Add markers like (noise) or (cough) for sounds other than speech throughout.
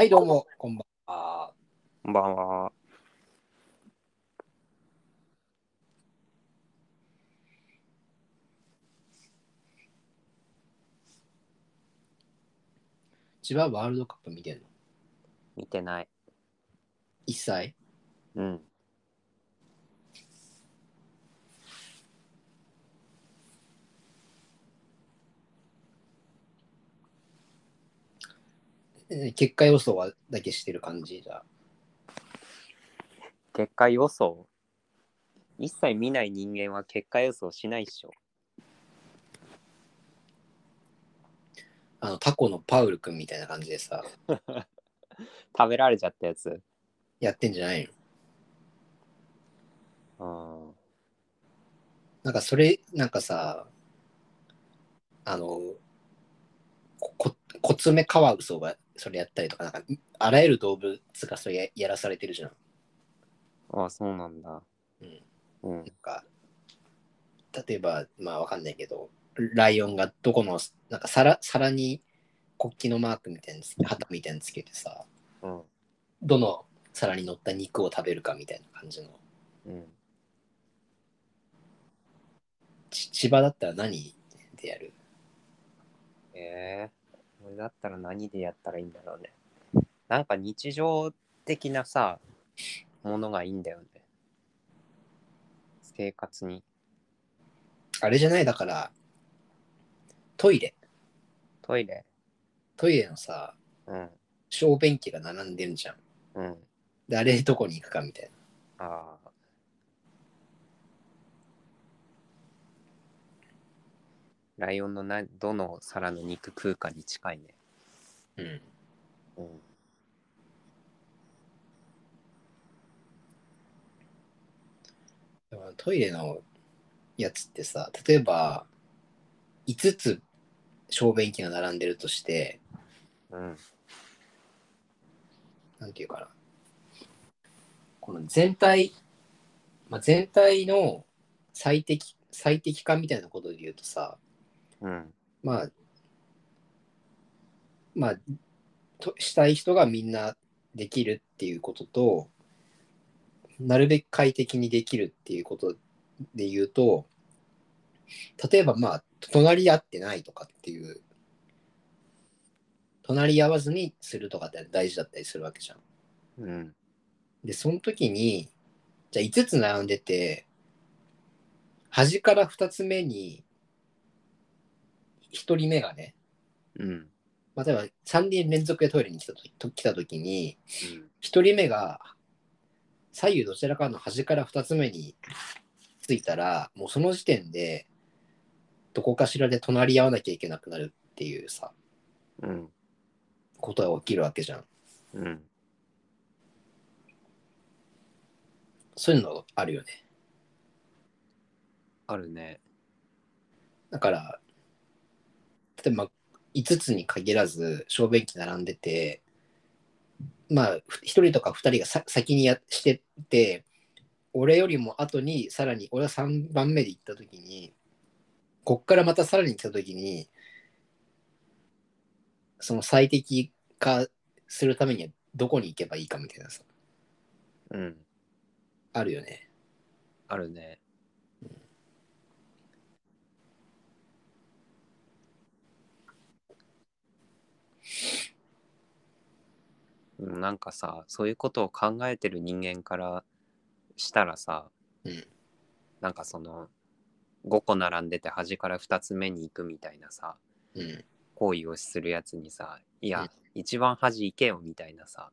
はい、どうも、こんばんは。こんばんは。千葉ワールドカップ見てんの？見てない。一切？うん。結果予想はだけしてる感じじゃ。結果予想？一切見ない人間は結果予想しないっしょ。あの、タコのパウルくんみたいな感じでさ、(laughs) 食べられちゃったやつ？やってんじゃないのうん。なんかそれ、なんかさ、あの、ここコツメカワウソがそれやったりとか、なんか、あらゆる動物がそれややらされてるじゃん。ああ、そうなんだ。うん。うんなん。か、例えば、まあわかんないけど、ライオンがどこの、なんか皿皿に国旗のマークみたいなのつけ旗みたいなのつけてさ、うん。どの皿に乗った肉を食べるかみたいな感じの。うん。ち千葉だったら何でやる？ええ俺だったら何でやったらいいんだろうね。なんか日常的なさ、ものがいいんだよね。生活に。あれじゃない？だから、トイレ。トイレ。トイレのさ、うん。小便器が並んでるじゃん。うん。で、あれどこに行くかみたいな。ああ。ライオンのなどの皿の肉食うかに近いね。うん。うん。だからトイレのやつってさ、例えば、5つ小便器が並んでるとして、うん。なんていうかな。この全体、まあ、全体の最適、最適化みたいなことで言うとさ、うん。まあ、まあ、としたい人がみんなできるっていうことと、なるべく快適にできるっていうことで言うと、例えばまあ、隣り合ってないとかっていう、隣り合わずにするとかって大事だったりするわけじゃん。うん。で、その時に、じゃあ5つ並んでて、端から2つ目に、1人目がね、うん。まあ、例えば3人連続でトイレに来たとと来た時に、うん。1人目が左右どちらかの端から2つ目についたら、もうその時点で、どこかしらで隣り合わなきゃいけなくなるっていうさ、うん。ことが起きるわけじゃん。うん。そういうのあるよね。あるね。だから、例えば5つに限らず小便器並んでて、まあ、1人とか2人がさ先にやしてて、俺よりも後にさらに、俺は3番目で行った時に、こっからまたさらに来た時に、その最適化するためにはどこに行けばいいかみたいなさ、うん。あるよね。あるね。なんかさ、そういうことを考えてる人間からしたらさ、うんなんかその5個並んでて端から2つ目に行くみたいなさ、うん。行為をするやつにさ、いや、うん一番端行けよみたいなさ、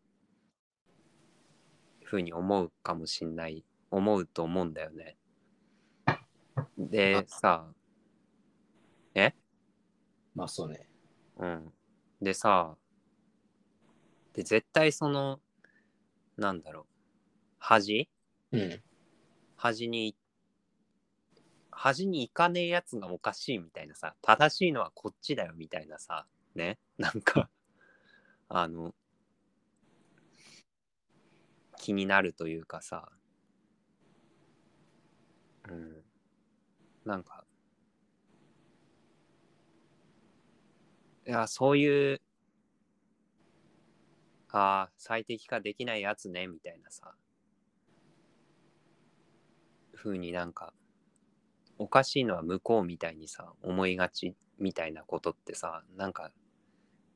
ふうに思うかもしんない、思うと思うんだよね。でさ、まあそうね。うん。でさ、で、絶対その、なんだろう、端？うん。端に、端に行かねえやつがおかしいみたいなさ、正しいのはこっちだよみたいなさ、ね、なんか、あの、気になるというかさ、うん、なんか、いや、そういう、ああ、最適化できないやつね、みたいなさ、風になんか、おかしいのは向こうみたいにさ、思いがちみたいなことってさ、なんか、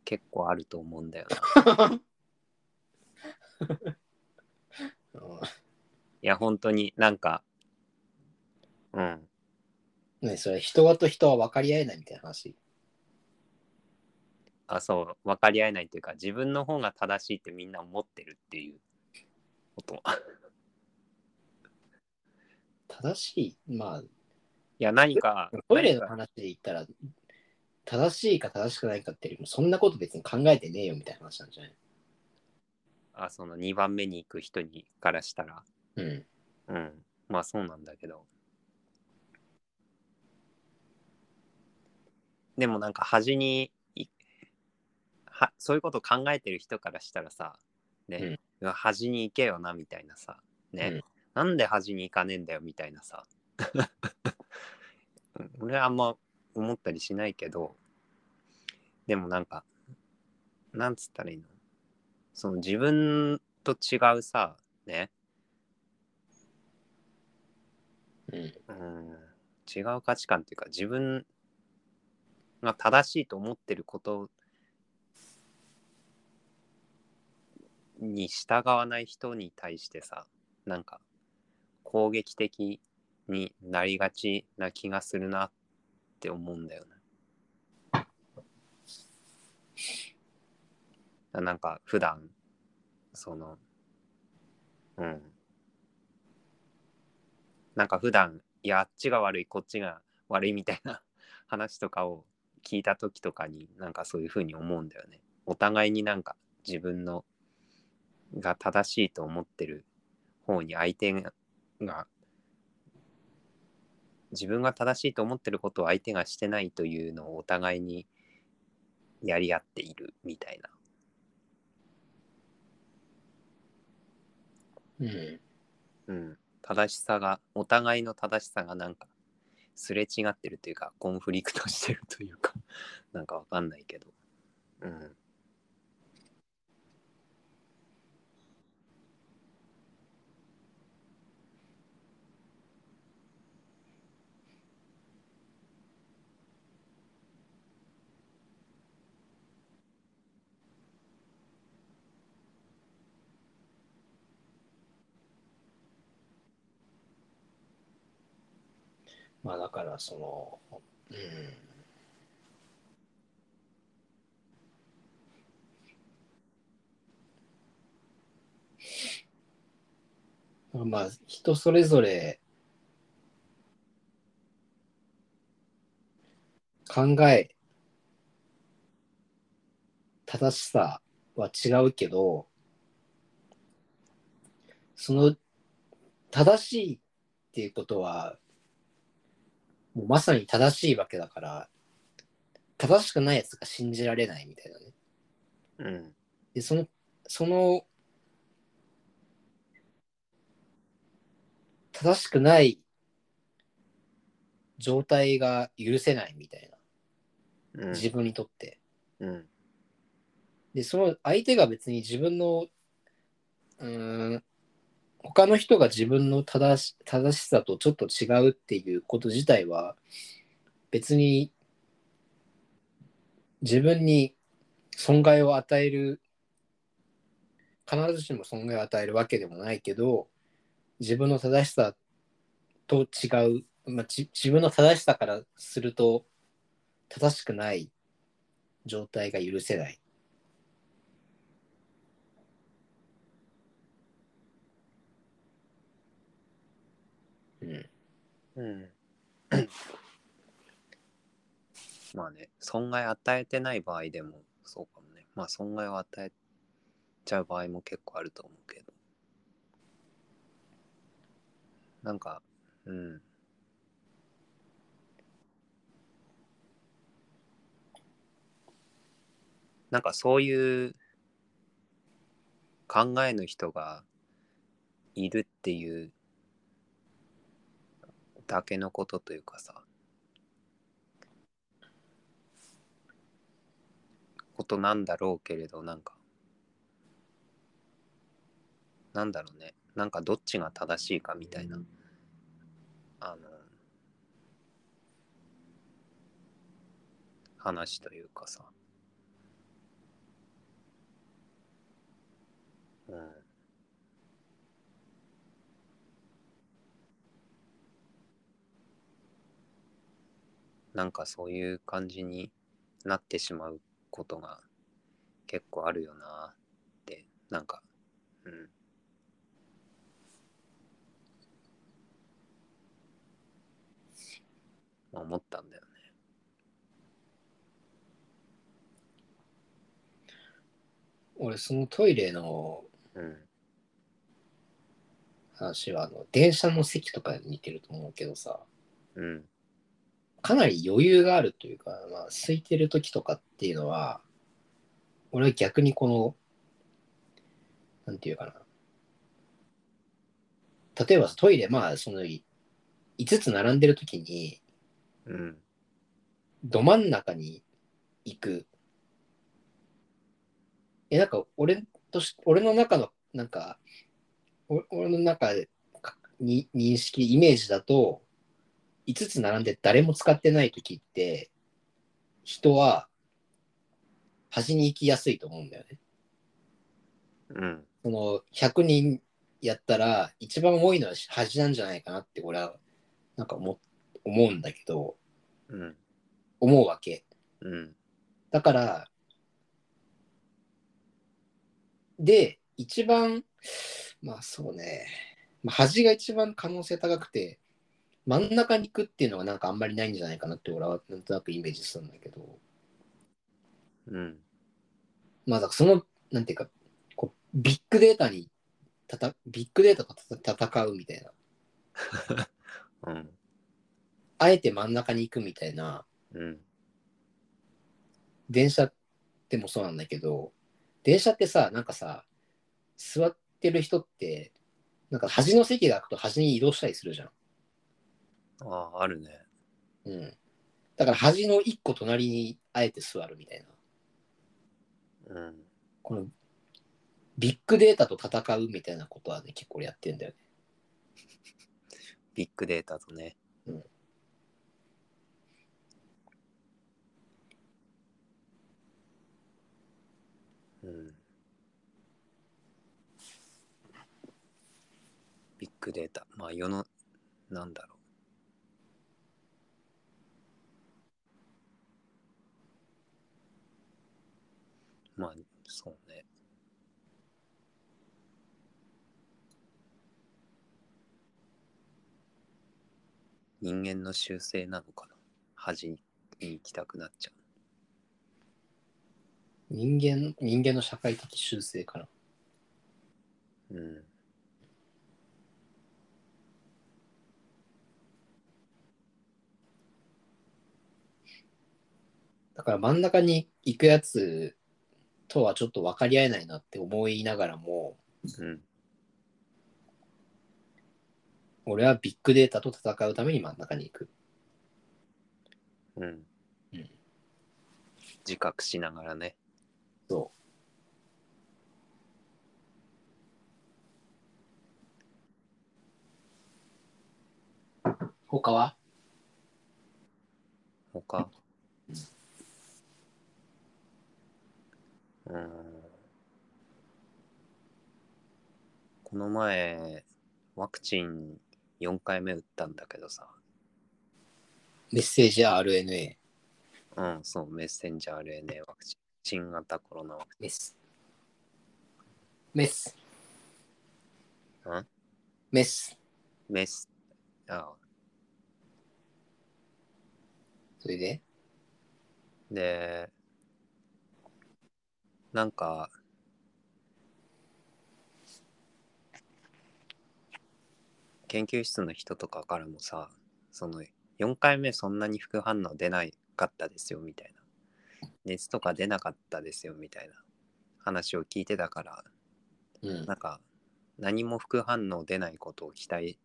結構あると思うんだよな。(laughs) いや、本当になんか、うん。ねそれ人と人は分かり合えないみたいな話。あ、そう、分かり合えないっていうか、自分の方が正しいってみんな思ってるっていうこと。正しい、まあ、いや、何か、トイレの話で言ったら、正しいか正しくないかっていうよりも、そんなこと別に考えてねえよみたいな話なんじゃない？あ、その2番目に行く人にからしたら、うん。うん。まあそうなんだけど。でもなんか端にいはそういうこと考えてる人からしたらさ、ね、うわ端に行けよなみたいなさ、ね、うん。なんで端に行かねえんだよみたいなさ。(laughs) うん。俺はあんま思ったりしないけど、でもなんか、なんつったらいいの？その自分と違うさ、ね、うん。うん。違う価値観っていうか自分が正しいと思ってることに従わない人に対してさなんか攻撃的になりがちな気がするなって思うんだよね。なんか普段そのうんなんか普段いやあっちが悪いこっちが悪いみたいな (laughs) 話とかを聞いた時とかになんかそういうふうに思うんだよね。お互いになんか自分のが正しいと思ってる方に相手が自分が正しいと思ってることを相手がしてないというのをお互いにやり合っているみたいな。うん。うん、正しさがお互いの正しさがなんかすれ違ってるというかコンフリクトしてるというかなんかわかんないけどうんまあだから、その、うん。まあ、人それぞれ考え、正しさは違うけど、その正しいっていうことは、もうまさに正しいわけだから、正しくないやつが信じられないみたいなね。うんで、その、その、正しくない状態が許せないみたいな、うん自分にとって。うんで、その相手が別に自分の、うーん、他の人が自分の正し正しさとちょっと違うっていうこと自体は、別に自分に損害を与える、必ずしも損害を与えるわけでもないけど、自分の正しさと違う、まあ、じ自分の正しさからすると正しくない状態が許せない。うん。うん。まあね損害与えてない場合でもそうかもね。まあ損害を与えちゃう場合も結構あると思うけど。なんかうん。なんかそういう考えの人がいるっていうだけのことというかさ。ことなんだろうけれどなんか。なんだろうね。なんかどっちが正しいかみたいな。あの。話というかさ。うん。なんかそういう感じになってしまうことが結構あるよなってなんかうん。思ったんだよね。俺、そのトイレのうん。話は、あの、電車の席とかに似てると思うけどさ、うんかなり余裕があるというか、まあ、空いてる時とかっていうのは、俺は逆にこの、なんていうかな。例えばトイレ、まあ、その5つ並んでる時に、うんど真ん中に行く。え、なんか俺とし、俺の中の、なんか、お俺の中に認識、イメージだと、5つ並んで誰も使ってない時って、人は端に行きやすいと思うんだよね。うんその100人やったら一番多いのは端なんじゃないかなって俺はなんか思思うんだけど、うん思うわけ。うんだから、で、一番、まあそうね、まあ、端が一番可能性高くて、真ん中に行くっていうのがなんかあんまりないんじゃないかなって俺はなんとなくイメージするんだけど、うん。まあその、なんていうか、こうビッグデータにたた、ビッグデータと戦うみたいな、(laughs) うん。あえて真ん中に行くみたいな、うん。電車でもそうなんだけど、電車ってさ、なんかさ、座ってる人って、なんか端の席が空くと端に移動したりするじゃん。あああるね。うん。だから端の一個隣にあえて座るみたいな。うん。このビッグデータと戦うみたいなことはね、結構やってんだよね。ビッグデータとね。うん。うん。ビッグデータ。まあ世のなんだろうまあそうね。人間の習性なのかな？端に行きたくなっちゃ人間、人間の社会的習性かな。ううん。だから真ん中に行くやつとはちょっと分かり合えないなって思いながらも、うん。俺はビッグデータと戦うために真ん中に行く。うん。うん。自覚しながらね。そ他は？他？うんこの前ワクチン4回目打ったんだけどさメッセージや RNA。うんそうメッセンジャー RNA ワクチン新型コロナワクメス。メス。チンん？メス。メスあそれで？でなんか研究室の人とかからもさその4回目そんなに副反応出なかったですよみたいな。熱とか出なかったですよみたいな。話を聞いてたから。うん。なんか何も副反応出ないことを期待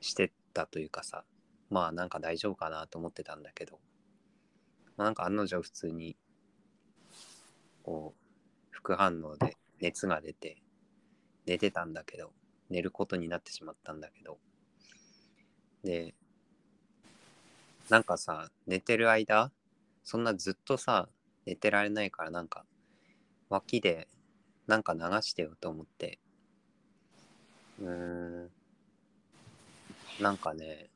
してたというかさ。まあなんか大丈夫かなと思ってたんだけど、まあ、なんか案の定普通にこう副反応で熱が出て寝てたんだけど、寝ることになってしまったんだけど、で、なんかさ、寝てる間、そんなずっとさ、寝てられないからなんか、脇でなんか流してよと思って、うーん、なんかね、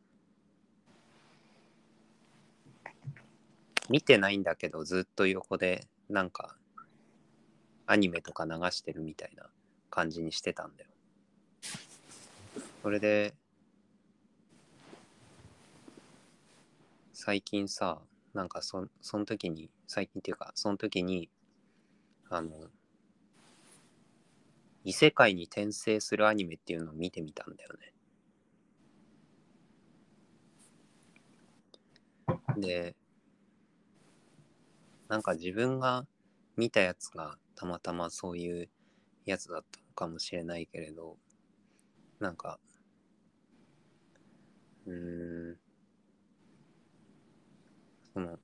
見てないんだけど、ずっと横で、なんか、アニメとか流してるみたいな感じにしてたんだよ。それで、最近さ、なんかそその時に、最近っていうか、その時に、あの、異世界に転生するアニメっていうのを見てみたんだよね。で、なんか自分が見たやつがたまたまそういうやつだったのかもしれないけれど、なんか、うん、その、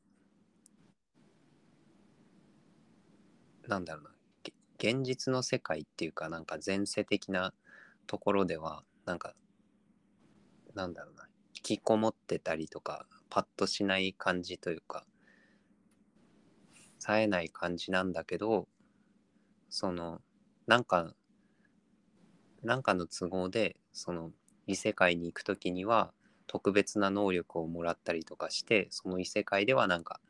なんだろうな、現実の世界っていうか、なんか前世的なところでは、なんか、なんだろうな、引きこもってたりとか、パッとしない感じというか、冴えない感じなんだけど、その、なんか、なんかの都合で、その、異世界に行くときには、特別な能力をもらったりとかして、その異世界ではなんか、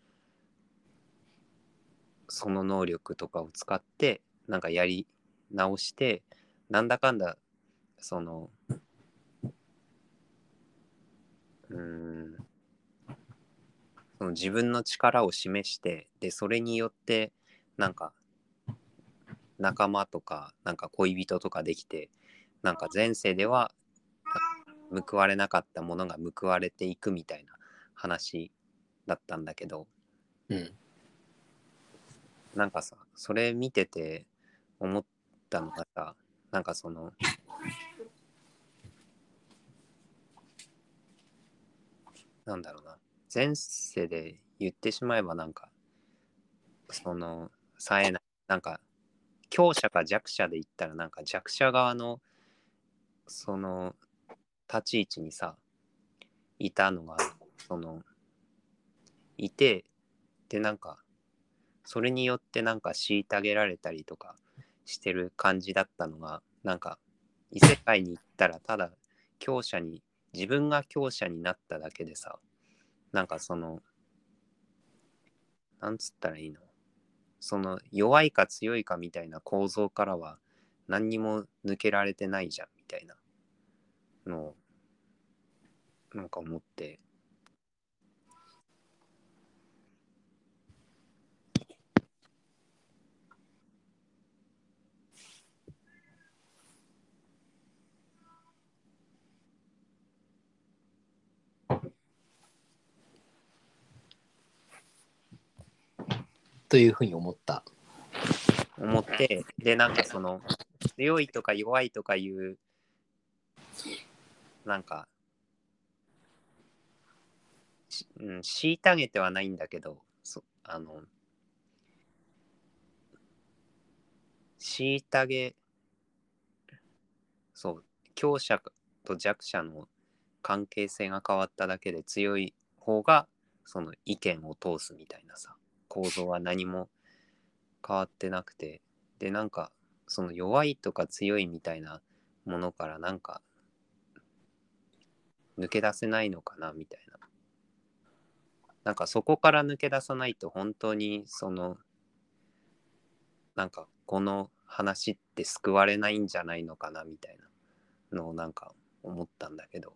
その能力とかを使って、なんかやり直して、なんだかんだ、その、うん、その自分の力を示して、で、それによって、なんか、仲間とか、なんか恋人とかできて、なんか前世では報われなかったものが報われていくみたいな話だったんだけど、うん。なんかさ、それ見てて思ったのがさ、なんかその、なんだろうな、前世で言ってしまえばなんか、その、冴えない、なんか、強者か弱者で言ったらなんか弱者側の、その、立ち位置にさ、いたのが、その、いて、で、なんか、それによってなんか虐げられたりとかしてる感じだったのが、なんか、異世界に行ったらただ強者に、自分が強者になっただけでさ、なんかその、なんつったらいいの？その弱いか強いかみたいな構造からは何にも抜けられてないじゃんみたいなのをなんか思ってというふうに思った。思ってでなんかその強いとか弱いとかいうなんかしうん虐げてはないんだけどそあの虐げそう強者と弱者の関係性が変わっただけで強い方がその意見を通すみたいなさ構造は何も変わってなくてでなんかその弱いとか強いみたいなものからなんか抜け出せないのかなみたいな。なんかそこから抜け出さないと本当にそのなんかこの話って救われないんじゃないのかなみたいなのをなんか思ったんだけど。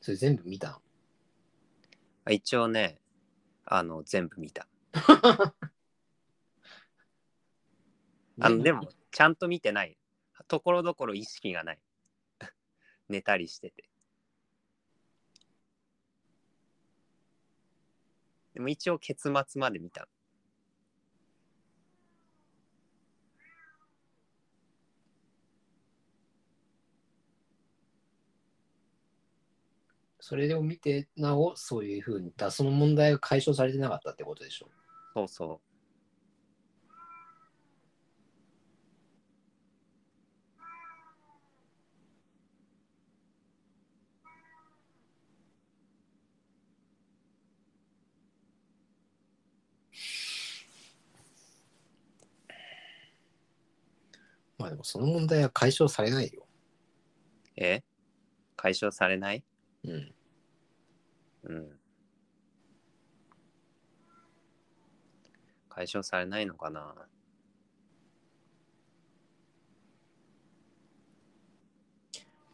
それ全部見た一応ねあの全部見た (laughs) あのでもちゃんと見てない。ところどころ意識がない。(laughs) 寝たりしてて。でも一応結末まで見たそれを見てなおそういうふうにだその問題が解消されてなかったってことでしょそうそうまあでもその問題は解消されないよ。え？解消されない？うん。うん。解消されないのかな？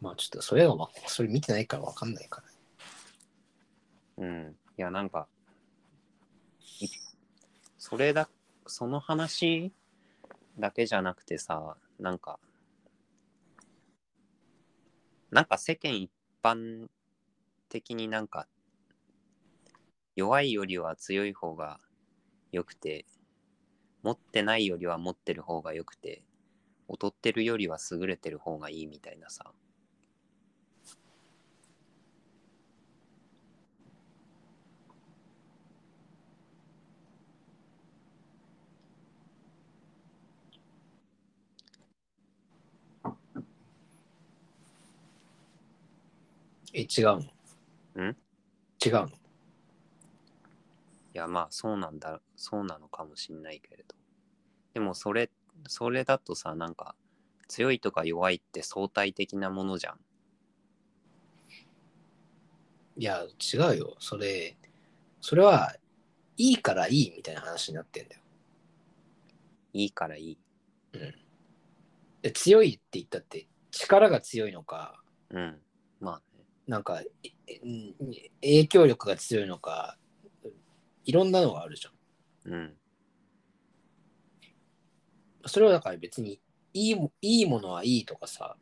まあちょっとそれはわそれ見てないからわかんないから。うん。いや、なんか、いそれだ、その話だけじゃなくてさ、なんか、なんか世間一般的になんか、弱いよりは強い方が良くて、持ってないよりは持ってる方が良くて、劣ってるよりは優れてる方がいいみたいなさ、え、違うの？ん？違うの？いや、まあ、そうなんだ、そうなのかもしんないけれど。でも、それ、それだとさ、なんか、強いとか弱いって相対的なものじゃん。いや、違うよ。それ、それは、いいからいいみたいな話になってんだよ。いいからいい。で強いって言ったって、力が強いのか、うん。まあね。なんか、ええうん影響力が強いのか、いろんなのがあるじゃん。うん。それはだから別にいいもいいものはいいとかさ、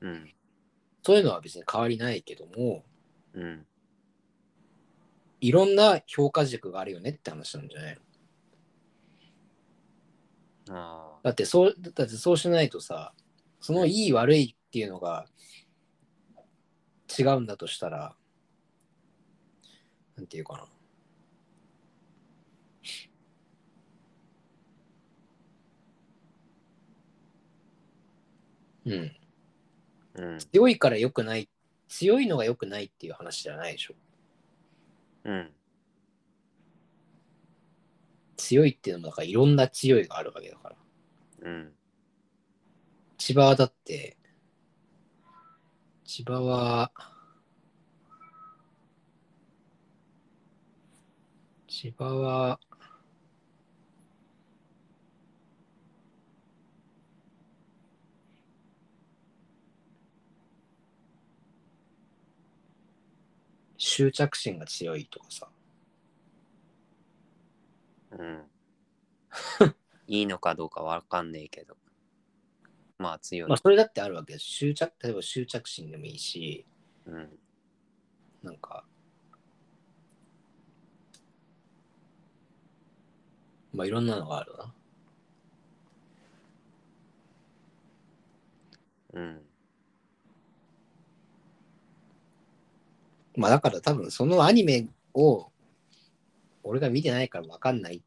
うん。そういうのは別に変わりないけども、うん。いろんな評価軸があるよねって話なんじゃないあ。だってそう、だってそうしないとさ、そのいい悪いっていうのが違うんだとしたら、なんていうかな。うん。うん。強いから良くない、強いのが良くないっていう話じゃないでしょ。うん。強いっていうのも、だからいろんな強いがあるわけだから。うん。千葉はだって、千葉は、千葉は、執着心が強いとかさ、うん。いいのかどうかわかんねえけど。まあ、強い。まあそれだってあるわけです。執着、例えば執着心でもいいし、うん。なんか、まあいろんなのがあるな。うん。まあだから多分そのアニメを俺が見てないから分かんない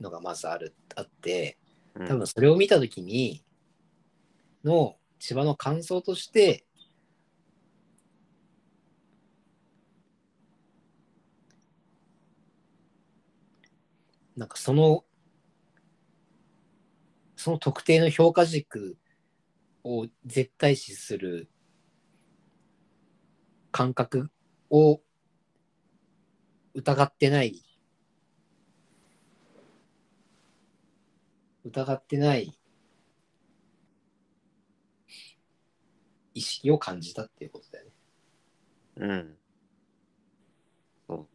のがまずあるあってうん。多分それを見た時にの千葉の感想としてなんかそのその特定の評価軸を絶対視する感覚を疑ってない疑ってない意識を感じたっていうことだよね。うん。そう。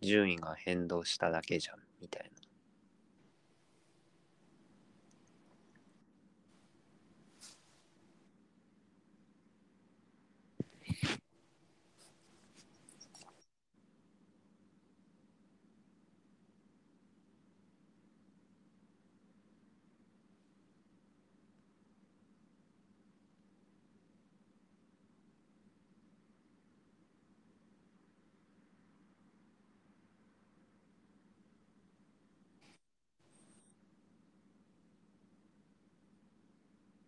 順位が変動しただけじゃん、みたいな。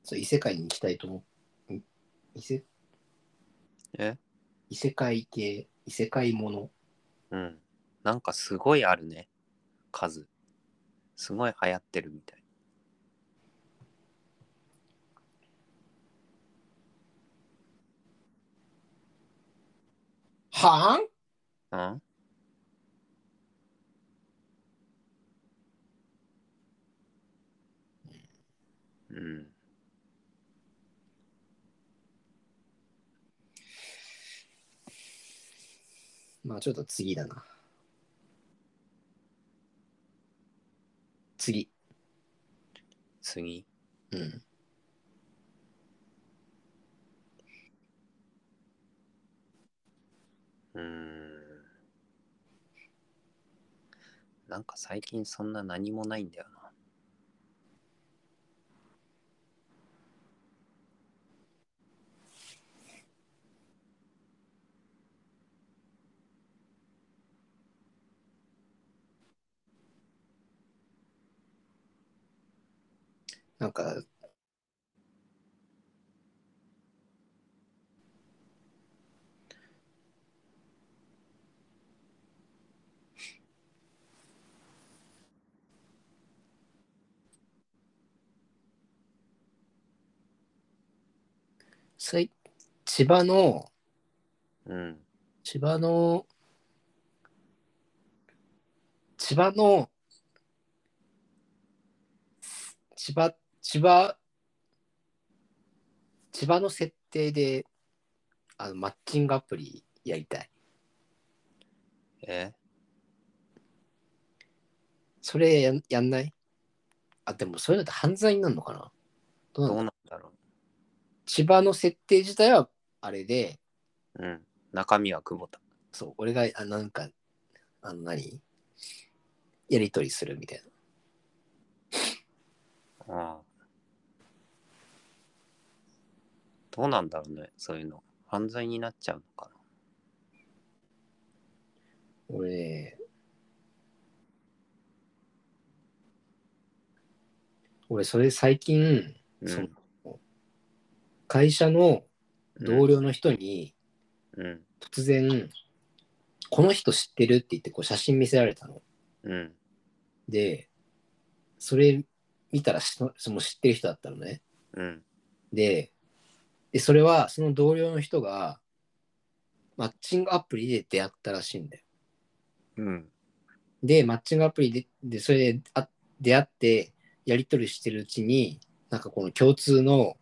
そう異世界に行きたいと思う。ん異世え？異世界系、異世界もの。うん。なんかすごいあるね。数。すごい流行ってるみたい。はあうん？うん。まあちょっと次だな。次。次。うん。うーん。なんか最近そんな何もないんだよな。か、さい千葉の、うん。千葉の、千葉の、千葉、千葉、千葉の設定で、あの、マッチングアプリやりたい。え？それやんやんない？あ、でもそれだって犯罪になるのかな？どうなどうのなんだろ千葉の設定自体はあれで、う。うん。中身は久保田。そう、俺が、あなんか、あの何？やりとりするみたいな。ああ。どうなんだろうね、そういうの。犯罪になっちゃうのか俺ね、俺それ最近、な。その会社の同僚の人にうん。突然、この人知ってるって言ってこう写真見せられたの。うん。で、それ見たらしその知ってる人だったのね。うん。でで、それはその同僚の人がマッチングアプリで出会ったらしいんだよ。うん。で、マッチングアプリで、でそれであ出会ってやり取りしてるうちに、なんかこの共通の、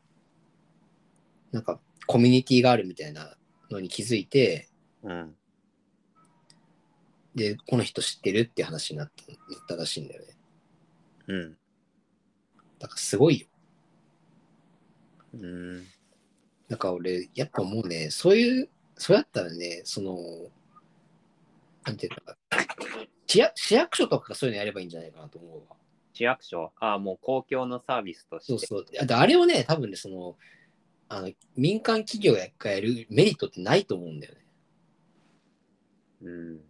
なんかコミュニティがあるみたいなのに気づいて、うん。で、この人知ってるって話になったなったらしいんだよね。うん。だからすごいよ。うん。だから俺、やっぱもうね、そういう、そうやったらね、その、なんていうか、市役市役所とかがそういうのやればいいんじゃないかなと思うわ。市役所？ああ、もう公共のサービスとして。そうそう。あとあれをね、多分ね、その、あの民間企業がやるメリットってないと思うんだよね。うん。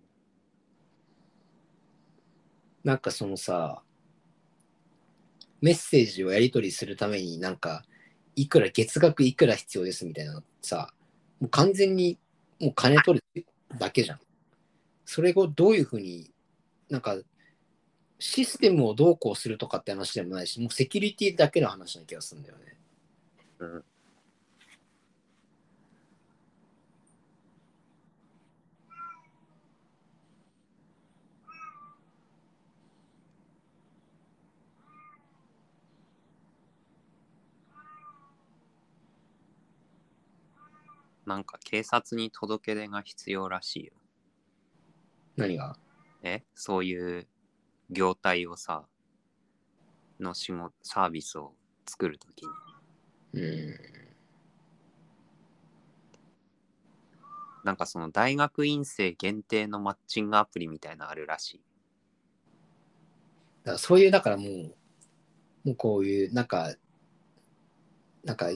なんかそのさ、メッセージをやり取りするためになんか、いくら月額いくら必要ですみたいなさ、もう完全にもう金取るだけじゃん。それをどういうふうに、なんか、システムをどうこうするとかって話でもないし、もうセキュリティだけの話な気がするんだよね。うん。なんか警察に届け出が必要らしいよ。何が？え？そういう業態をさ、の仕事、サービスを作るときに。うん。なんかその大学院生限定のマッチングアプリみたいなのあるらしい。だからそういう、だからもう、もうこういう、なんか、なんか、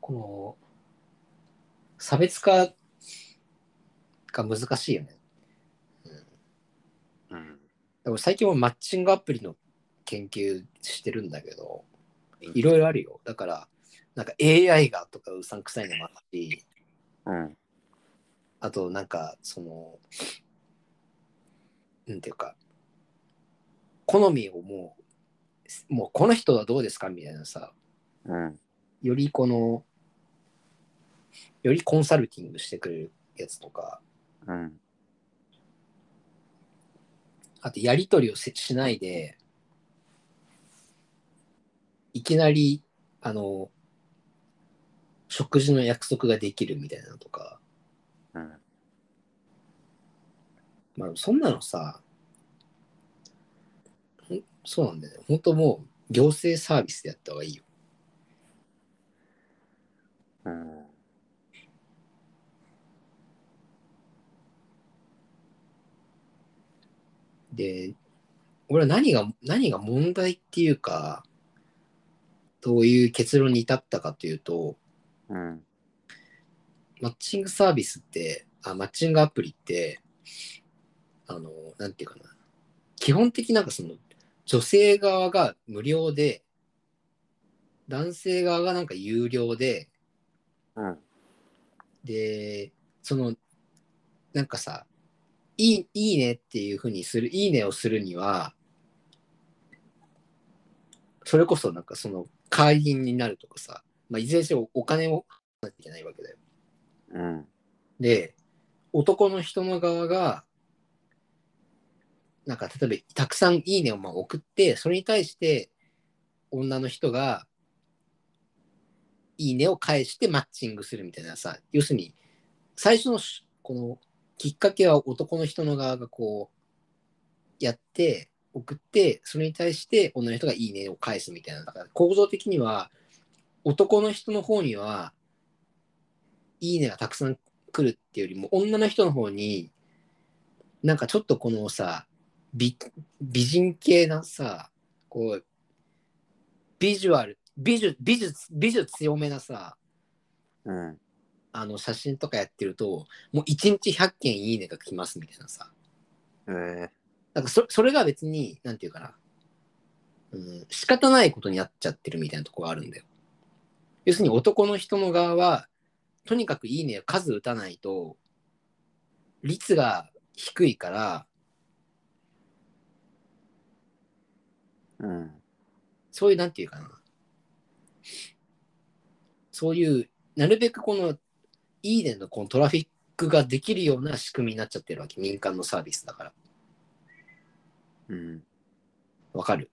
この、差別化が難しいよね。うん。でも最近もマッチングアプリの研究してるんだけど、いろいろあるよ。だから、なんか AI がとかうさんくさいのもあるし、うん。あとなんか、その、なんていうか、好みをもう、もうこの人はどうですかみたいなさ、うん。よりこの、よりコンサルティングしてくれるやつとか、うん。あとやり取りをせしないで、いきなり、あの、食事の約束ができるみたいなのとか、うん。まあ、そんなのさ、そうなんだよね。本当もう行政サービスでやった方がいいよ。うん。で、俺は何が、何が問題っていうか、どういう結論に至ったかというと、うん。マッチングサービスって、あ、マッチングアプリって、あの、なんていうかな。基本的なんかその、女性側が無料で、男性側がなんか有料で、うん。で、その、なんかさ、いいいいねっていうふうにする、いいねをするには、それこそなんかその会員になるとかさ、まあ、いずれにせよお金を払わなきゃいけないわけだよ。うん。で、男の人の側が、なんか例えばたくさんいいねをまあ送って、それに対して女の人がいいねを返してマッチングするみたいなさ、要するに最初のしこのきっかけは男の人の側がこうやって送って、それに対して女の人がいいねを返すみたいな。だから構造的には男の人の方にはいいねがたくさん来るっていうよりも女の人の方になんかちょっとこのさ美美人系なさこうビジュアル美術美術美術強めなさうん。あの写真とかやってるともう1日100件いいねが来ますみたいなさ。えー、なんかそそれが別になんていうかな、うん、仕方ないことになっちゃってるみたいなところがあるんだよ。要するに男の人の側はとにかくいいねを数打たないと率が低いからうん。そういうなんていうかな。そういうなるべくこのいいねのこのトラフィックができるような仕組みになっちゃってるわけ民間のサービスだからうん。わかる？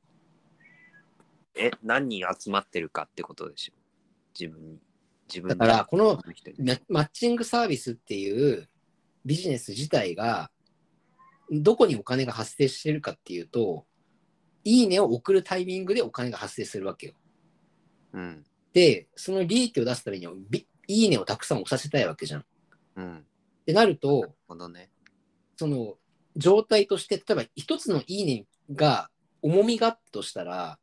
え、何人集まってるかってことでしょ？自分に。自分だからこの。ママッチングサービスっていうビジネス自体がどこにお金が発生してるかっていうといいねを送るタイミングでお金が発生するわけよ。うん。でその利益を出すためにはビいいねをたくさん押させたいわけじゃん。っうん。てなるとほどね。その状態として例えば一つのいいねが重みがあったとしたら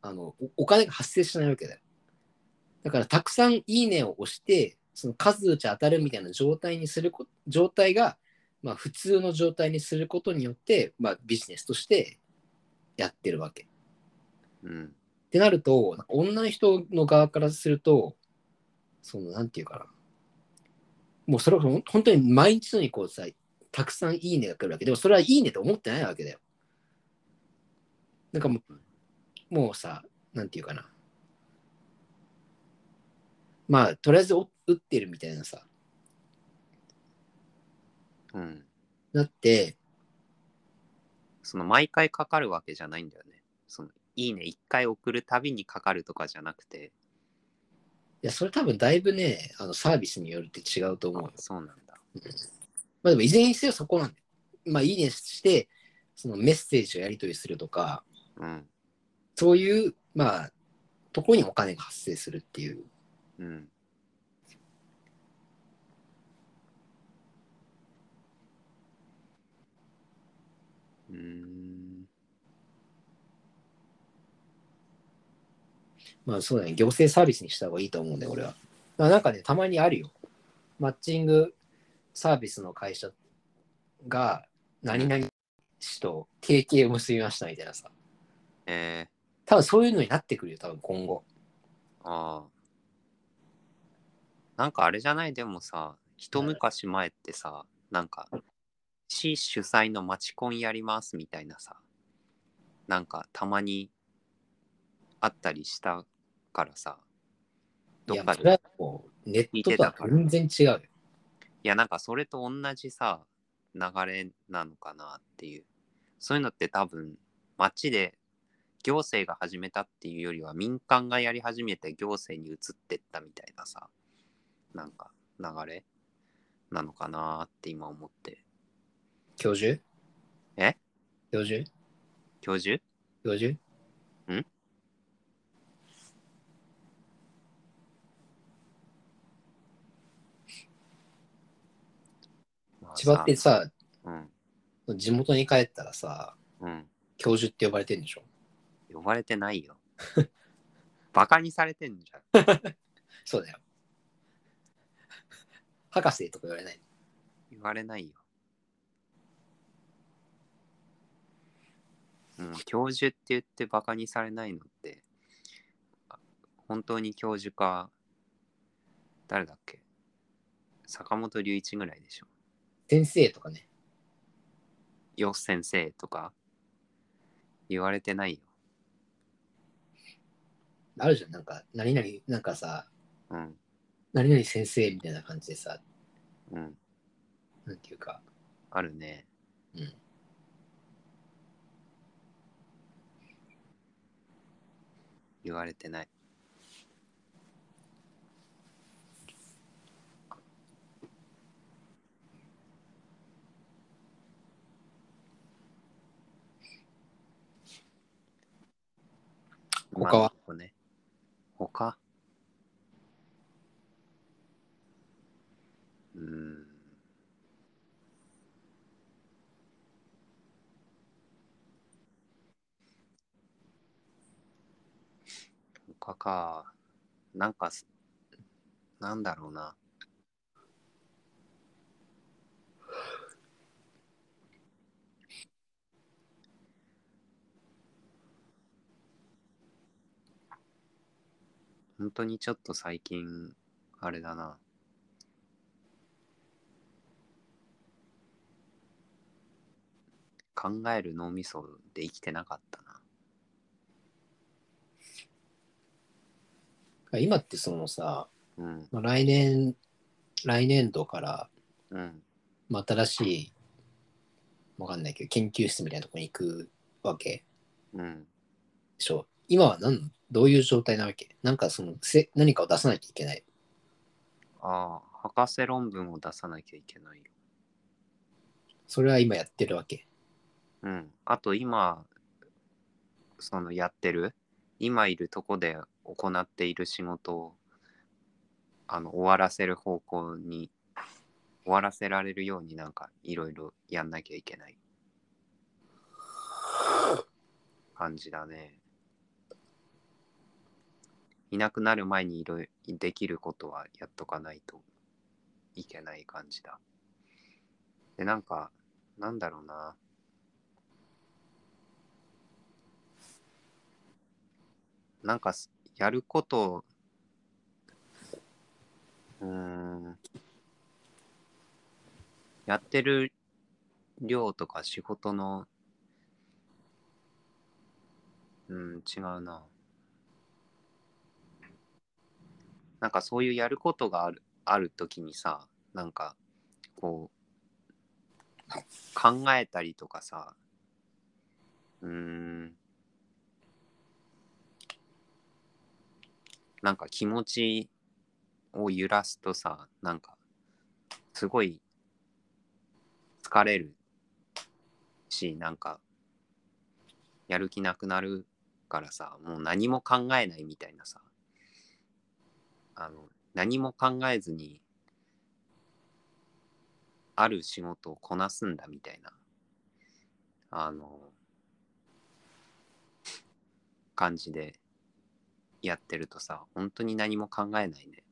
あのおお金が発生しないわけだよ。だからたくさんいいねを押してその数打ち当たるみたいな状態にするこ状態が、まあ、普通の状態にすることによって、まあ、ビジネスとしてやってるわけ。うん。ってなるとなんか女の人の側からするとそのなんていうかなもうそれは本当に毎日のようにこうさたくさんいいねが来るわけでもそれはいいねと思ってないわけだよなんかもうもうさなんていうかなまあとりあえずお打ってるみたいなさうん。なってその毎回かかるわけじゃないんだよね。そのいいね一回送るたびにかかるとかじゃなくて。いやそれ多分だいぶねあのサービスによるって違うと思うよあそうなんだ。まあでもいずれにせよそこなんだよ。まあいいねして、そのメッセージをやり取りするとか、うん。そういう、まあ、とこにお金が発生するっていう。うん。うーん。まあそうだね、行政サービスにした方がいいと思うんだよ、俺は。だからなんかね、たまにあるよ。マッチングサービスの会社が、何々氏と提携を結びましたみたいなさ。え多分そういうのになってくるよ、多分今後。ー、ああ。なんかあれじゃない？でもさ、一昔前ってさ、なんか、市主催のマチコンやりますみたいなさ、なんかたまにあったりしたからさどいや、っかでそれはもうネットとは全然違うよ。いやなんかそれと同じさ流れなのかなっていう。そういうのって多分街で行政が始めたっていうよりは民間がやり始めて行政に移ってったみたいなさなんか流れなのかなって今思って。教授？え？教授？教授？教授？ん？まあ千葉ってさ、うん地元に帰ったらさ、うん教授って呼ばれてんでしょ？呼ばれてないよ (laughs) バカにされてんじゃん (laughs) そうだよ。博士とか言われない？言われないよ。もう教授って言ってバカにされないのって、あ本当に教授か、誰だっけ？坂本龍一ぐらいでしょ。先生とかね。よ先生とか？言われてないよ。あるじゃん。なんか、何々、なんかさ、うん、何々先生みたいな感じでさ、うん、なんていうか、あるね。うん。言われてない。他は？まあね、他？うーん。他か。なんかす、なんだろうな。本当にちょっと最近、あれだな。考える脳みそで生きてなかったな。今ってそのさ、うん、まあ来年、来年度から、うん、まあ、新しい、わかんないけど、研究室みたいなところに行くわけうん。でしょ？今は何どういう状態なわけ？なんかそのせ何かを出さなきゃいけない？ああ、博士論文を出さなきゃいけないよ。それは今やってるわけ？うん。あと今、そのやってる、今いるとこで行っている仕事を、あの、終わらせる方向に、終わらせられるようになんかいろいろやんなきゃいけない感じだね。いなくなる前にいろいろできることはやっとかないといけない感じだ。で、なんか、なんだろうな。なんか、やること、うん、やってる量とか仕事の、うん、違うな。なんかそういうやることがある、あるときにさ、なんか、こう、考えたりとかさ、うん、なんか気持ちを揺らすとさ、なんか、すごい疲れるし、なんか、やる気なくなるからさ、もう何も考えないみたいなさ、あの、何も考えずに、ある仕事をこなすんだみたいな、あの、感じでやってるとさ、本当に何も考えないね。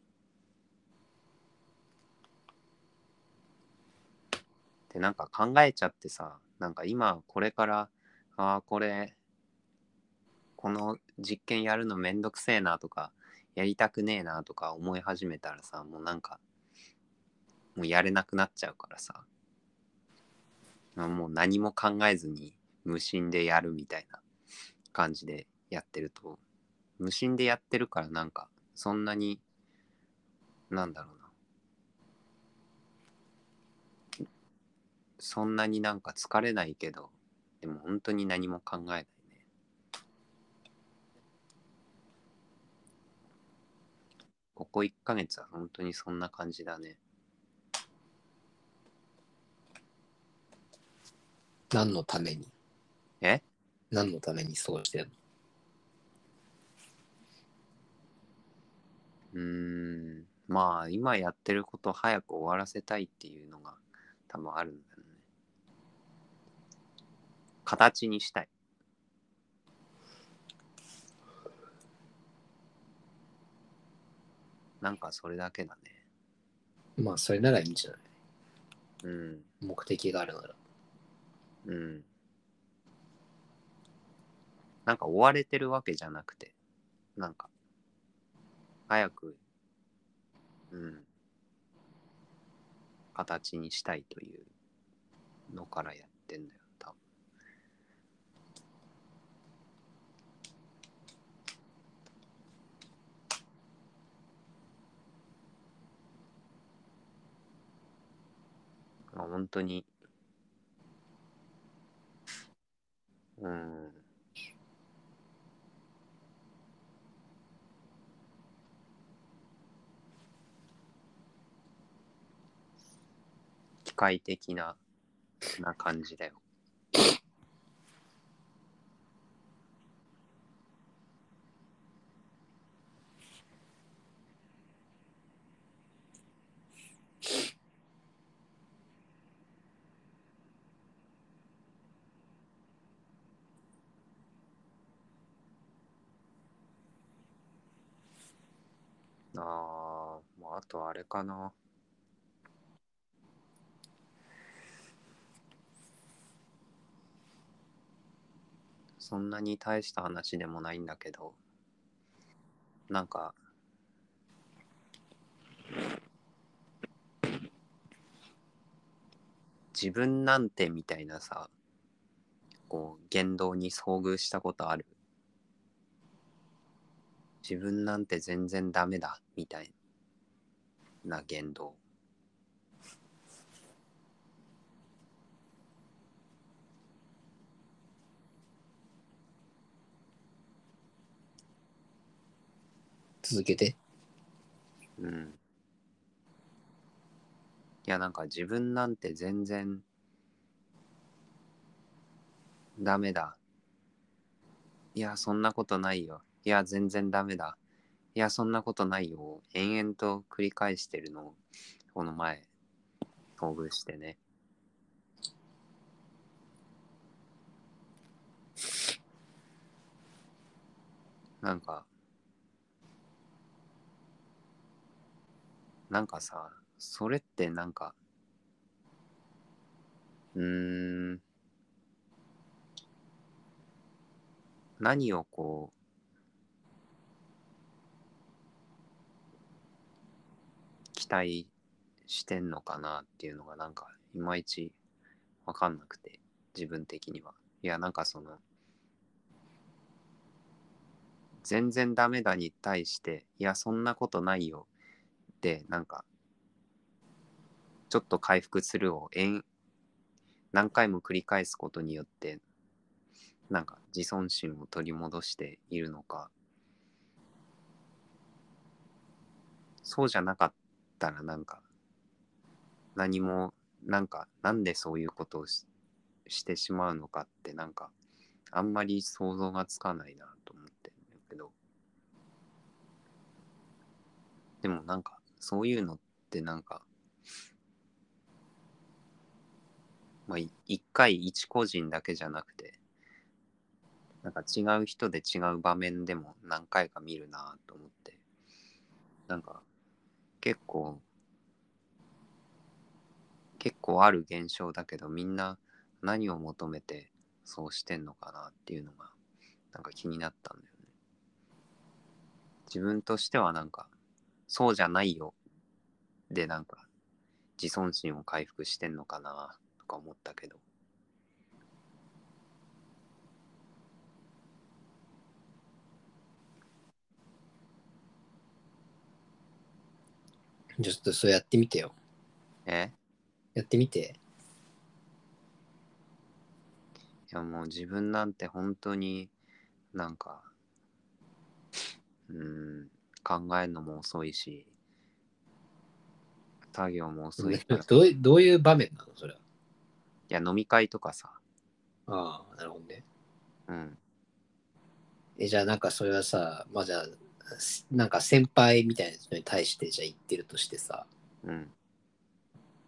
で、なんか考えちゃってさ、なんか今これから、ああ、これ、この実験やるのめんどくせえなとか、やりたくねえなとか思い始めたらさ、もうなんか、もうやれなくなっちゃうからさ、もう何も考えずに無心でやるみたいな感じでやってると無心でやってるからなんかそんなになんだろうな。そんなになんか疲れないけどでも本当に何も考えないねここ1ヶ月は本当にそんな感じだね。何のために？え？何のためにそうしてるの？うーん。まあ今やってることを早く終わらせたいっていうのが多分あるんだよね。形にしたいなんかそれだけだね。まあ、それならいいんじゃない？うん。目的があるなら。うん。なんか追われてるわけじゃなくてなんか。早くうん。形にしたいというのからやってんだよ多分まあ本当にうん機械的なな感じだよ。あー、もうあとあれかな。そんなに大した話でもないんだけど、なんか、自分なんてみたいなさ、こう、言動に遭遇したことある？自分なんて全然ダメだ、みたいな言動。続けて。うん。いや、なんか自分なんて全然ダメだ。いや、そんなことないよ。いや、全然ダメだ。いや、そんなことないよ。延々と繰り返してるのを、この前、遭遇してね。なんか、なんかさ、それってなんか、うーん、何をこう、待してんのかなっていうのがなんか、いまいちわかんなくて、自分的には。いや、なんかその、全然ダメだに対して、いや、そんなことないよ。で、なんか、ちょっと回復するを延何回も繰り返すことによって、なんか自尊心を取り戻しているのか、そうじゃなかったらなんか、何も、なんか、なんでそういうことをししてしまうのかって、なんか、あんまり想像がつかないなと思ってるけど、でもなんか、そういうのってなんか、まあ、一回一個人だけじゃなくて、なんか違う人で違う場面でも何回か見るなと思って、なんか結構、結構ある現象だけど、みんな何を求めてそうしてんのかなっていうのが、なんか気になったんだよね。自分としてはなんか、そうじゃないよでなんか自尊心を回復してんのかなとか思ったけどちょっとそれやってみてよ。え？やってみて。いやもう自分なんて本当になんか、うん、考えるのも遅いし、作業も遅いから。い (laughs) どういどういう場面なの？それは。や、飲み会とかさ、ああ、なるほどね。うん、え、じゃあなんかそれはさ、まあじゃあ、なんか先輩みたいな人に対してじゃあ言ってるとしてさ、うん、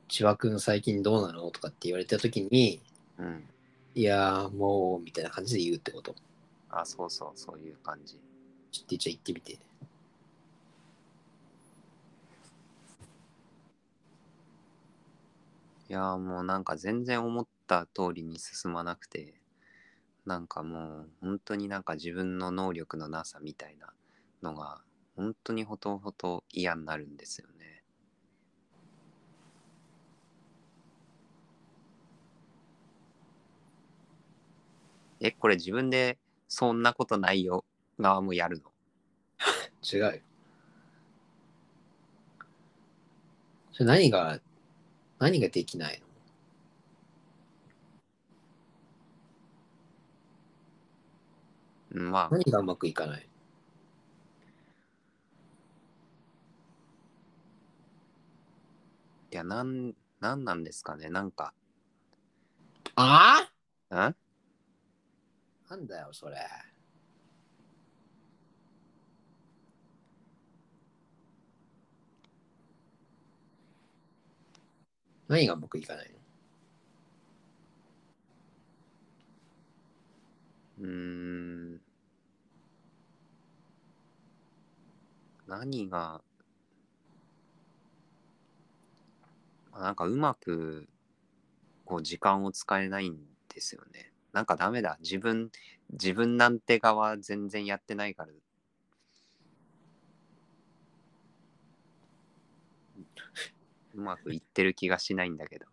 千葉くん最近どうなの？とかって言われた時に、うん。いやーもう、みたいな感じで言うってこと？あ、そうそう、そういう感じ。ちょっとじゃあ言ってみて。いやーもうなんか全然思った通りに進まなくてなんかもう本当になんか自分の能力のなさみたいなのが本当にほとほと嫌になるんですよね。え、これ自分でそんなことないよ。側もやるの？(laughs) 違うよ。それ何が、何ができないの？うんまあ。何がうまくいかないいやなんなんなんですかねなんか。あ？んあ？なんだよ、それ。何がうまくいかないの？うーん。何がなんかうまくこう時間を使えないんですよね。なんかダメだ。自分、自分なんて側全然やってないから。うまくいってる気がしないんだけど。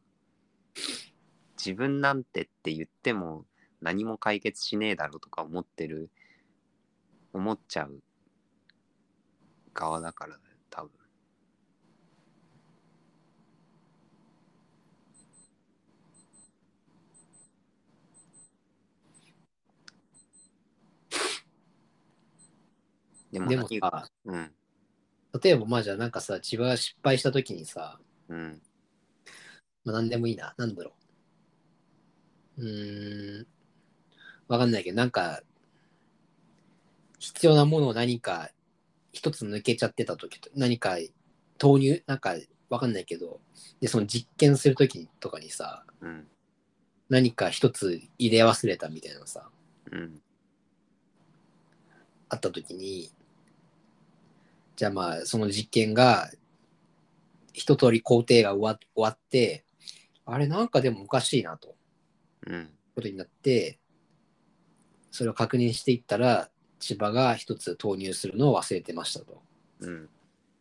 自分なんてって言っても何も解決しねえだろうとか思ってる、思っちゃう側だからだよ、多分。でもでも何さ、うん、例えばまあじゃあなんかさ、千葉が失敗した時にさ、うん、まあ何でもいいな、なんだろう。うーん、わかんないけど、なんか、必要なものを何か一つ抜けちゃってた時と、何か投入、なんかわかんないけど、で、その実験する時とかにさ、うん、何か一つ入れ忘れたみたいなのさ、うん、あった時に、じゃあまあその実験が一通り工程が終わ終わって、あれなんかでもおかしいなと。うん、ことになって、それを確認していったら、千葉が一つ投入するのを忘れてましたと。うん、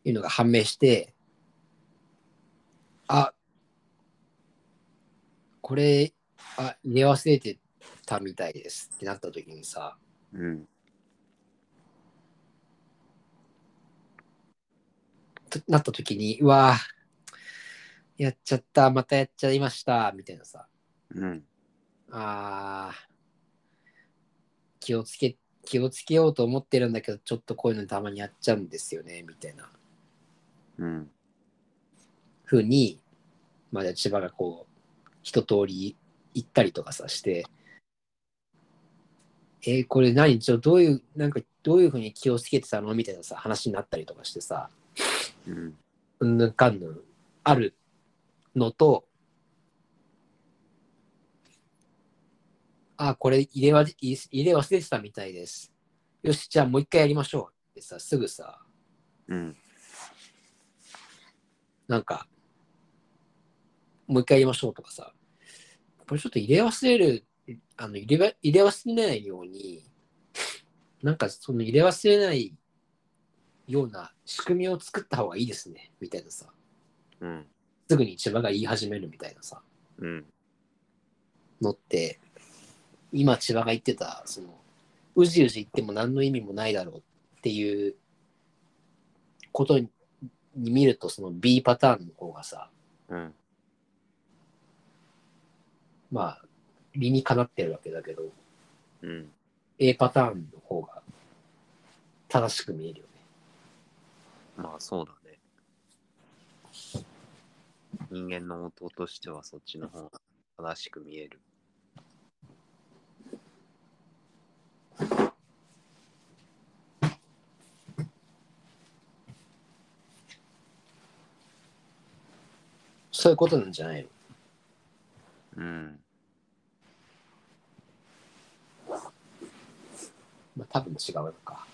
いうのが判明して、あこれ、あ、入れ忘れてたみたいですってなった時にさ、うん、なった時に、うわぁやっちゃった、またやっちゃいました、みたいなさ、うん、あー気をつけ、気をつけようと思ってるんだけど、ちょっとこういうのたまにやっちゃうんですよね、みたいな。うん、風に、まあ、じゃあ千葉がこう、一通り行ったりとかさして、えーこれ何？ちょどういう、なんかどういうふうに気をつけてたの？みたいなさ、話になったりとかしてさ、うん、うん。ぬん。かん。ぬん。あるのと、あ、これ入れわ入れ忘れてたみたいです。よし、じゃあもう一回やりましょうってさ、すぐさ、うん、なん。か、もう一回やりましょうとかさ、これちょっと入れ忘れる、あの入れ入れ忘れないように、なん。かその入れ忘れないような仕組みを作った方がいいですね、みたいなさ、うん、すぐに千葉が言い始めるみたいなさ、うん、のって、今千葉が言ってた、その、うじうじ言っても何の意味もないだろうっていうことに見るとその B パターンの方がさ、うん。まあ、理にかなってるわけだけど、うん。A パターンの方が正しく見えるよね。まあそうだね。人間の音としてはそっちの方が正しく見える。そういうことなんじゃないの？うん。まあ多分違うのか。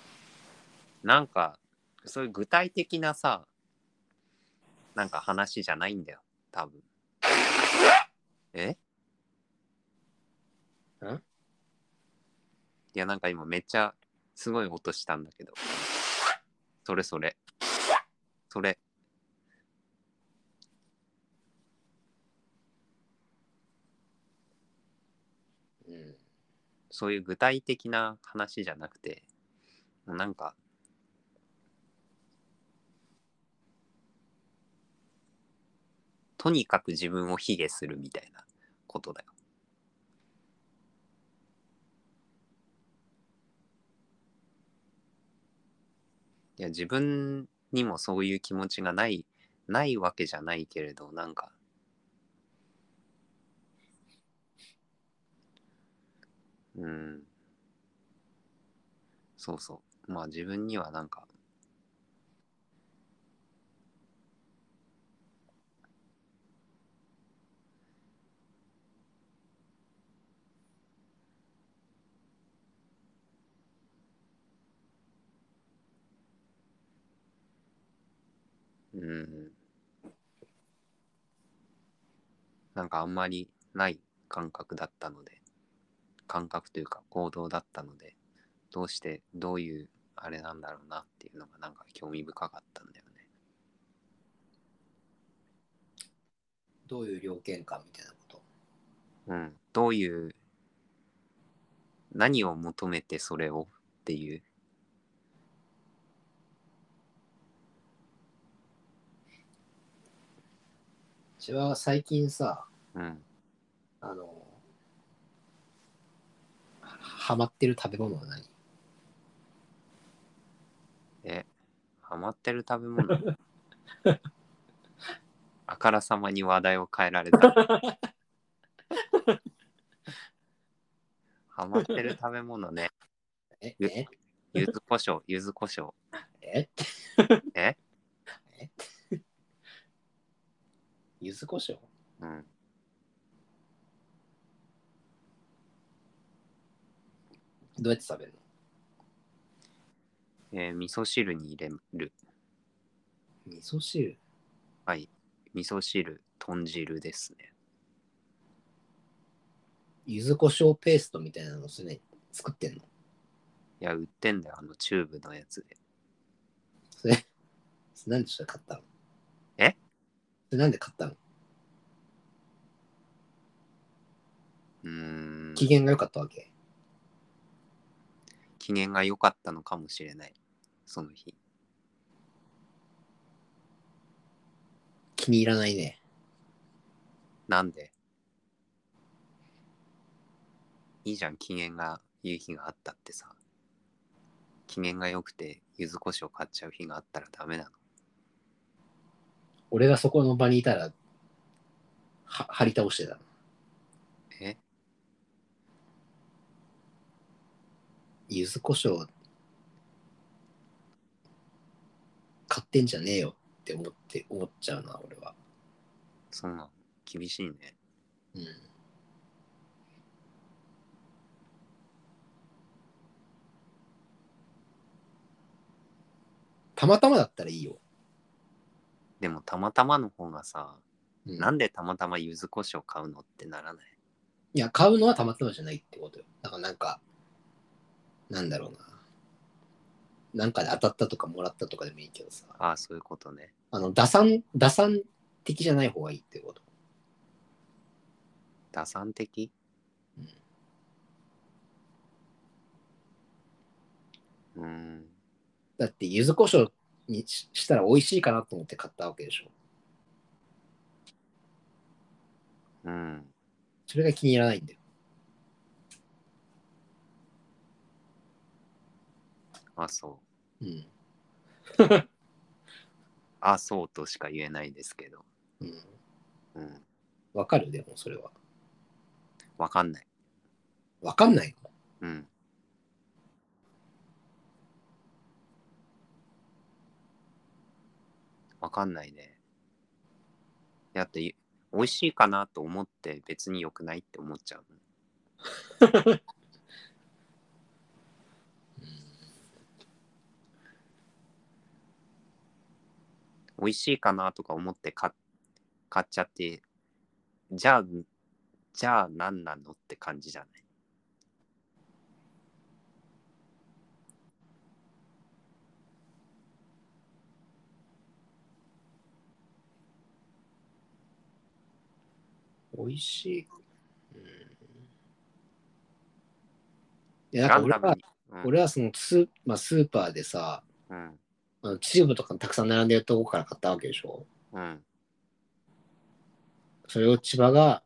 なんか、そういう具体的なさ、なんか話じゃないんだよ、多分。え？んいや、なんか今めっちゃすごい音したんだけど。それそれ。それ。うん。そういう具体的な話じゃなくて、もうなんか、とにかく自分を卑下するみたいなことだよ。いや、自分にもそういう気持ちがない、ないわけじゃないけれど、なんか、うん。そうそう。まあ自分にはなんか、うん。なんかあんまりない感覚だったので、感覚というか行動だったので、どうしてどういうあれなんだろうなっていうのがなんか興味深かったんだよね。どういう条件かみたいなこと？うん。どういう、何を求めてそれをっていう。私は最近さ、うん。あの、ハマってる食べ物は何？え、ハマってる食べ物？(laughs) あからさまに話題を変えられた。(laughs) ハマってる食べ物ね。えゆえ？柚子胡椒、柚子胡椒。え？え？(laughs) 柚子胡椒うん。どうやって食べるの？えー味噌汁に入れる。味噌汁？はい。味噌汁、豚汁ですね。柚子胡椒ペーストみたいなのそれ、ね、作ってんの？いや、売ってんだよ、あのチューブのやつで。それ、それなんでそれ買ったの？えなんで買ったの？うーん。機嫌が良かったわけ？機嫌が良かったのかもしれない。その日。気に入らないね。なんで？いいじゃん、機嫌がいい日があったってさ。機嫌が良くて、柚子胡椒買っちゃう日があったらダメなの。俺がそこの場にいたら、は張り倒してたの。え？柚子胡椒買ってんじゃねえよって思って思っちゃうな俺はそんなの厳しいね。うんたまたまだったらいいよ、でもたまたまの方がさ、うん。なんでたまたま柚子胡椒買うのってならない？いや買うのはたまたまじゃないってことよ。だからなんかなんだろうな。なんかで当たったとかもらったとかでもいいけどさ。ああ、そういうことね。あの打算打算的じゃない方がいいってこと。打算的？うーん。だって柚子胡椒にししたら美味しいかなと思って買ったわけでしょ。うん。それが気に入らないんだよ。あ、そう。うん。(laughs) あ、そうとしか言えないですけど。うん。うん。わかる？でもそれは。わかんない。わかんないの？うん。わかんないね。だって、美味しいかなと思って別に良くないって思っちゃう。(laughs) 美味しいかなとか思って買っ買っちゃって、じゃあ、じゃあ何なのって感じじゃない？美味しい。うん。いや、なんか俺は。うん俺はそのスー,、まあ、スーパーでさ、うん。あのチューブとかたくさん並んでるとこから買ったわけでしょ。うん。それを千葉が、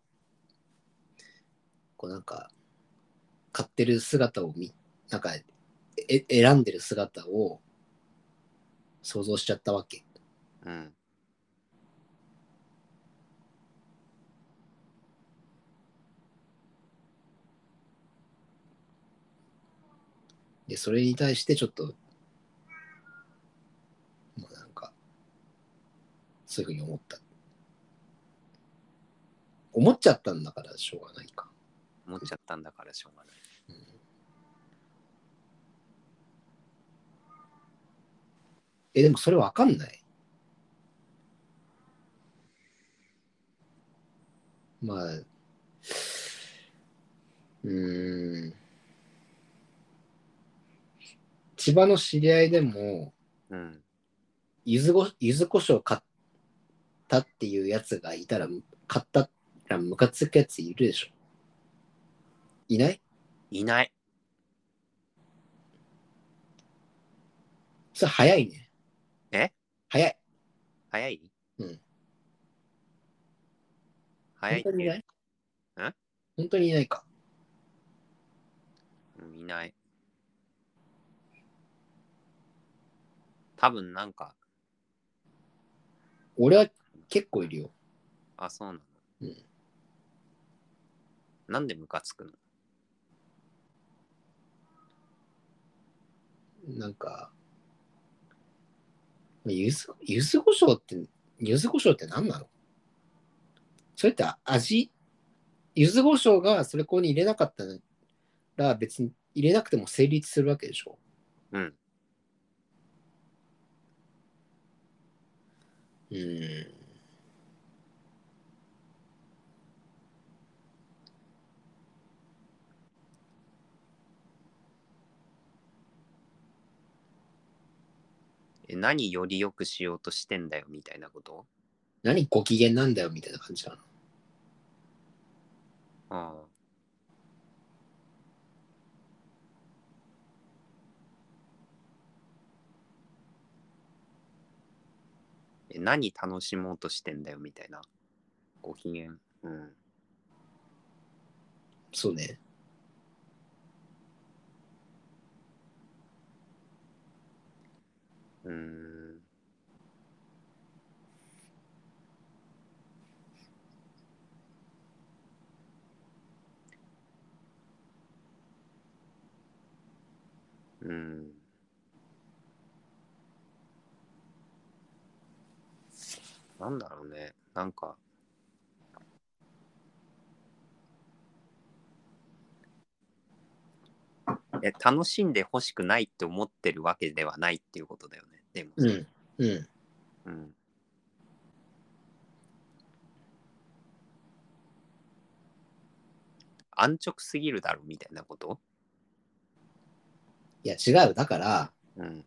こうなんか、買ってる姿を見、なんか、え選んでる姿を想像しちゃったわけ。うん。で、それに対してちょっと、もうなんか、そういうふうに思った。思っちゃったんだからしょうがないか。思っちゃったんだからしょうがない。え、でもそれわかんない。まあ、うーん。千葉の知り合いでも、うん。柚子ご柚子胡椒買ったっていうやつがいたら、買ったらムカつくやついるでしょ。いない？いない。それ早いね。え？早い。早い？うん。早い本当にいない？え？本当にいないか。うんいない。多分なんか、俺は結構いるよ。あ、そうなの。うんなんでムカつくの？なんか、柚子、柚子胡椒って、柚子胡椒って何なの？それって味、柚子胡椒がそれここに入れなかったら別に入れなくても成立するわけでしょ？うん。うーん。え、何より良くしようとしてんだよみたいなこと？何？ご機嫌なんだよみたいな感じなの。ああ。え、何楽しもうとしてんだよみたいな。ご機嫌。うん。そうね。うーん。うん。なんだろうね。なんか。え、楽しんでほしくないって思ってるわけではないっていうことだよね。でも。うん。うん。うん。安直すぎるだろみたいなこと？いや違う。だから、うん。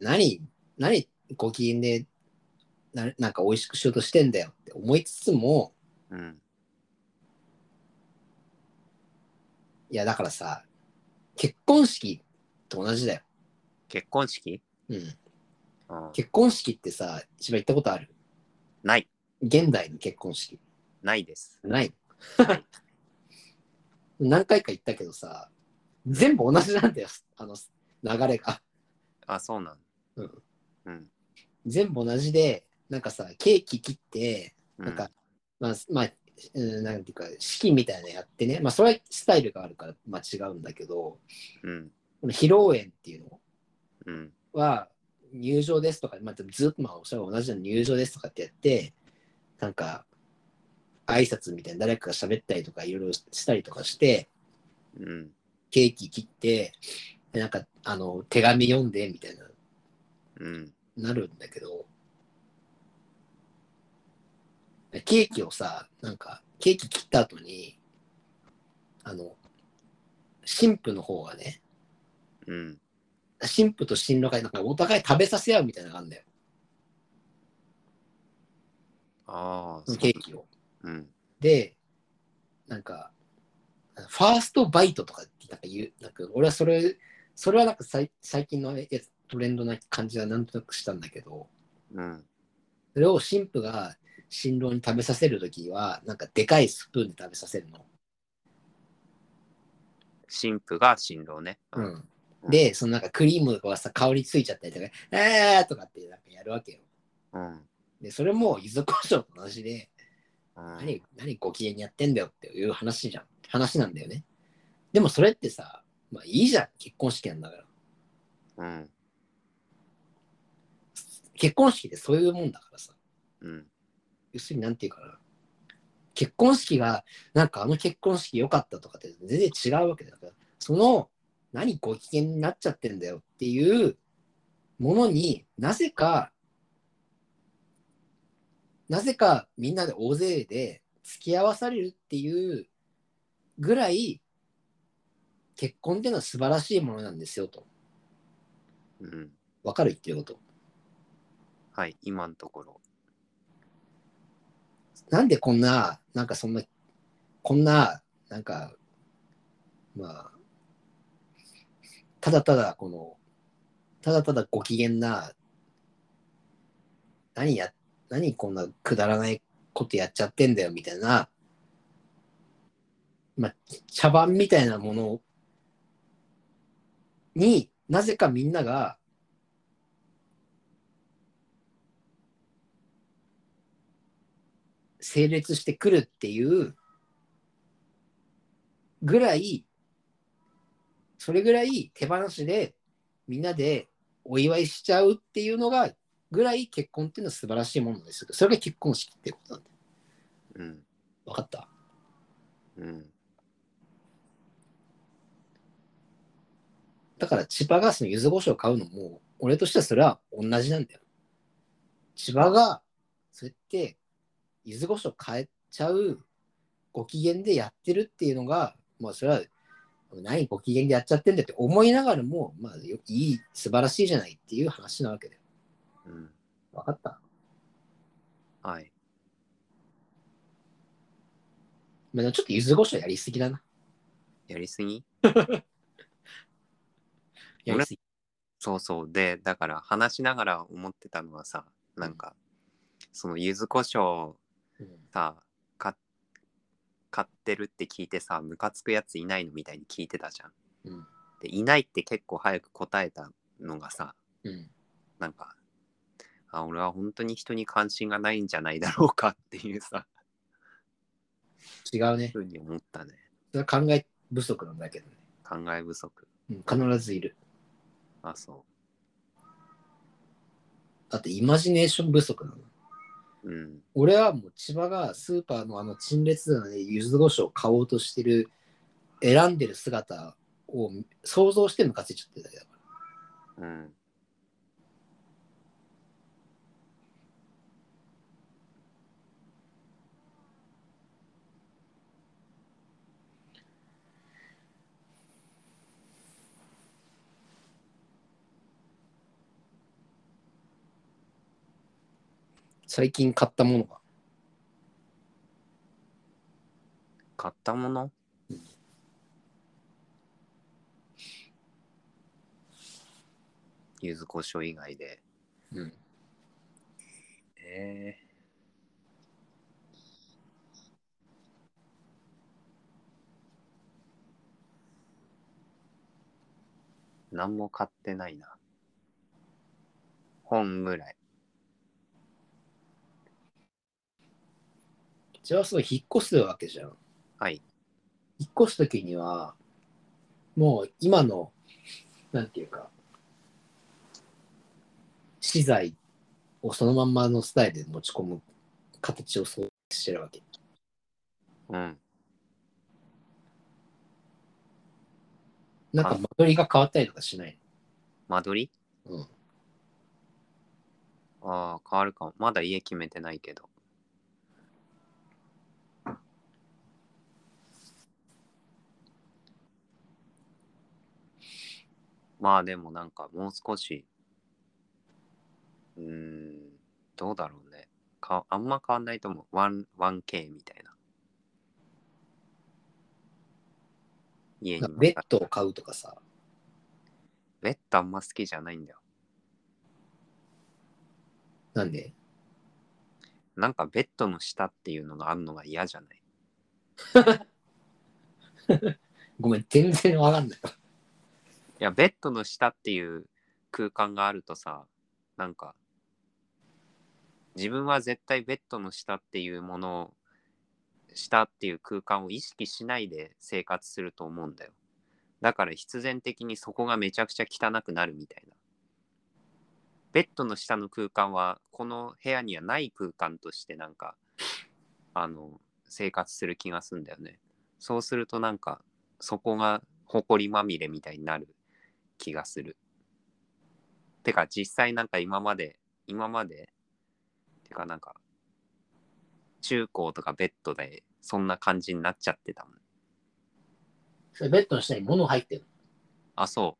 何、何ご機嫌でななんか美味しくしようとしてんだよって思いつつも、うん。いやだからさ、結婚式と同じだよ。結婚式？うん。うん結婚式ってさ、一番行ったことある？ない。現代の結婚式。ないです。ない (laughs) 何回か行ったけどさ、全部同じなんだよ、あの流れが。あ、そうなん。うん。うん。全部同じで、なんかさ、ケーキ切って、うんなんか、まあ、まあ、うんなんていうか、式みたいなのやってね、まあ、それはスタイルがあるから、まあ、違うんだけど、うん。この披露宴っていうのうん。は、入場ですとか、まあ、ずっと、まあ、それは同じように入場ですとかってやって、なんか、挨拶みたいな誰かが喋ったりとかいろいろしたりとかして、うん。ケーキ切って、でなんか、あの、手紙読んでみたいな、うん。なるんだけど、ケーキをさ、なんか、ケーキ切った後に、あの、新婦の方がね、うん。新婦と新郎がなんかお互い食べさせ合うみたいなのがあるんだよ、ああ、そのケーキを。うん。で、なんか、ファーストバイトとかってなんか言う、なんか俺はそれ、それはなんか最最近のやつトレンドな感じはなんとなくしたんだけど、うん。それを新婦が新郎に食べさせるときは、なんかでかいスプーンで食べさせるの？新婦が新郎ね。う。うんで、そのなんかクリームがさ、香りついちゃったりとか、えーとかってなんかやるわけよ。うん。で、それも柚子胡椒と同じで、うん何、何ご機嫌にやってんだよっていう話じゃん。話なんだよね。でもそれってさ、まあいいじゃん、結婚式なんだから。うん。結婚式ってそういうもんだからさ。うん。要するになんていうかな。結婚式が、なんかあの結婚式良かったとかって全然違うわけだから、その、何ご機嫌になっちゃってんだよっていうものになぜか、なぜかみんなで大勢で付き合わされるっていうぐらい、結婚っていうのは素晴らしいものなんですよと。うん。わかる言ってること。はい、今のところ。なんでこんな、なんかそんな、こんな、なんか、まあ、ただただこの、ただただご機嫌な、何や、何こんなくだらないことやっちゃってんだよみたいな、まあ、茶番みたいなものになぜかみんなが、整列してくるっていうぐらい、それぐらい手放しでみんなでお祝いしちゃうっていうのがぐらい結婚っていうのは素晴らしいものですよ。それが結婚式ってことなんだよ。うん。分かった？うん。だから千葉がその柚子胡椒を買うのも、俺としてはそれは同じなんだよ。千葉がそうやって柚子胡椒買えちゃうご機嫌でやってるっていうのが、まあそれは何ご機嫌でやっちゃってんだって思いながらも、まあよいい、素晴らしいじゃないっていう話なわけだよ。うん。分かった？はい。まあちょっと柚子胡椒やりすぎだな。やりすぎ？(laughs) やりすぎ。そうそう。で、だから話しながら思ってたのはさ、なんか、その柚子胡椒うんさ、か買ってるって聞いてさ、ムカつくやついないのみたいに聞いてたじゃん。うんで、いないって結構早く答えたのがさ、うん。なんか、あ、俺は本当に人に関心がないんじゃないだろうかっていうさ、違うね。ふうに思ったね。それは考え不足なんだけどね。考え不足。うん、必ずいる。あ、そあとイマジネーション不足なの。う。うん。俺はもう千葉がスーパーのあの陳列棚で柚子胡椒を買おうとしてる選んでる姿を想像してムカついちゃってるだけだからうん。最近買ったものが買ったもの？柚子胡椒以外で。うん。えー、何も買ってないな。本ぐらい。じゃあ、そう引っ越すわけじゃん。はい。引っ越すときには、もう今の、なんていうか、資材をそのまんまのスタイルで持ち込む形をそうしてるわけ。うん。なんか間取りが変わったりとかしない間取り？の。うん。ああ、変わるかも。まだ家決めてないけど。まあでもなんかもう少し、うーん、どうだろうね。かあんま変わんないと思う。1- 1K みたいな。家にベッドを買うとかさ、ベッドあんま好きじゃないんだよ。なんで？なんかベッドの下っていうのがあるのが嫌じゃない？(laughs) ごめん、全然わかんない。や、ベッドの下っていう空間があるとさ、なんか、自分は絶対ベッドの下っていうものを、下っていう空間を意識しないで生活すると思うんだよ。だから必然的にそこがめちゃくちゃ汚くなるみたいな。ベッドの下の空間は、この部屋にはない空間としてなんか、あの、生活する気がするんだよね。そうするとなんか、そこが埃まみれみたいになる気がする。てか実際なんか今まで、今まで、てかなんか、中高とかベッドでそんな感じになっちゃってたもん。それベッドの下に物入ってるあ、そ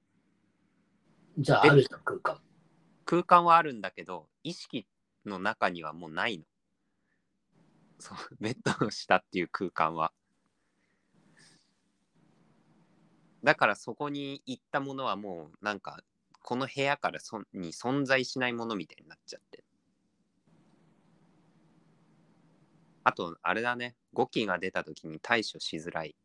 う。じゃああるじゃん、空間。空間はあるんだけど、意識の中にはもうないの。そう、ベッドの下っていう空間は。だからそこに行ったものはもうなんかこの部屋からそに存在しないものみたいになっちゃって。あとあれだね語気が出た時に対処しづらい。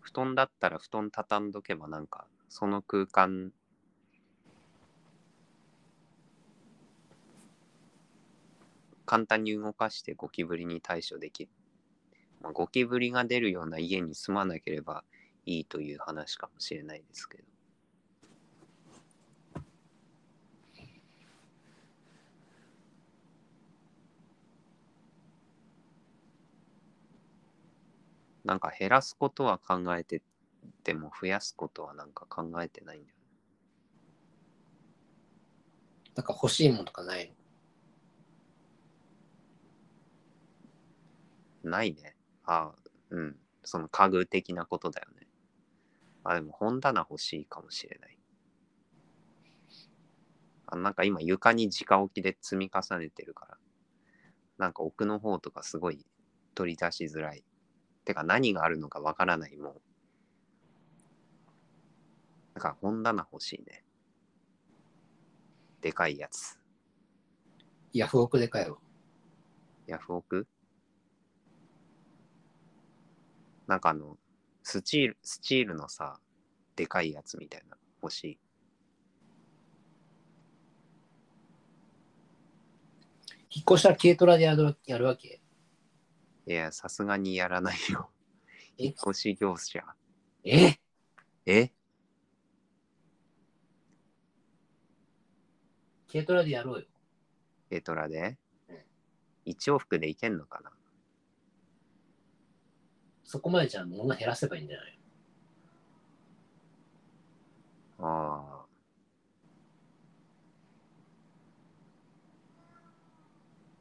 布団だったら布団畳んどけばなんかその空間簡単に動かしてゴキブリに対処できる。まあ、ゴキブリが出るような家に住まなければいいという話かもしれないですけど。なんか減らすことは考えてても増やすことはなんか考えてないんだよね。なんか欲しいものとかないの？ないね。ああ、うん。その家具的なことだよね。あ、でも本棚欲しいかもしれない。あなんか今床に直置きで積み重ねてるから、なんか奥の方とかすごい取り出しづらい。てか何があるのかわからないもう。なんか本棚欲しいね。でかいやつ。ヤフオクで買えよ。ヤフオク？なんかあの、スチール、スチールのさ、でかいやつみたいな、欲しい。引っ越したら軽トラでやるやるわけ？いや、さすがにやらないよ。え？引っ越し業者。え？え？軽トラでやろうよ。軽トラで？うん一往復で行けんのかな？そこまでじゃあ物減らせばいいんじゃない？ああ。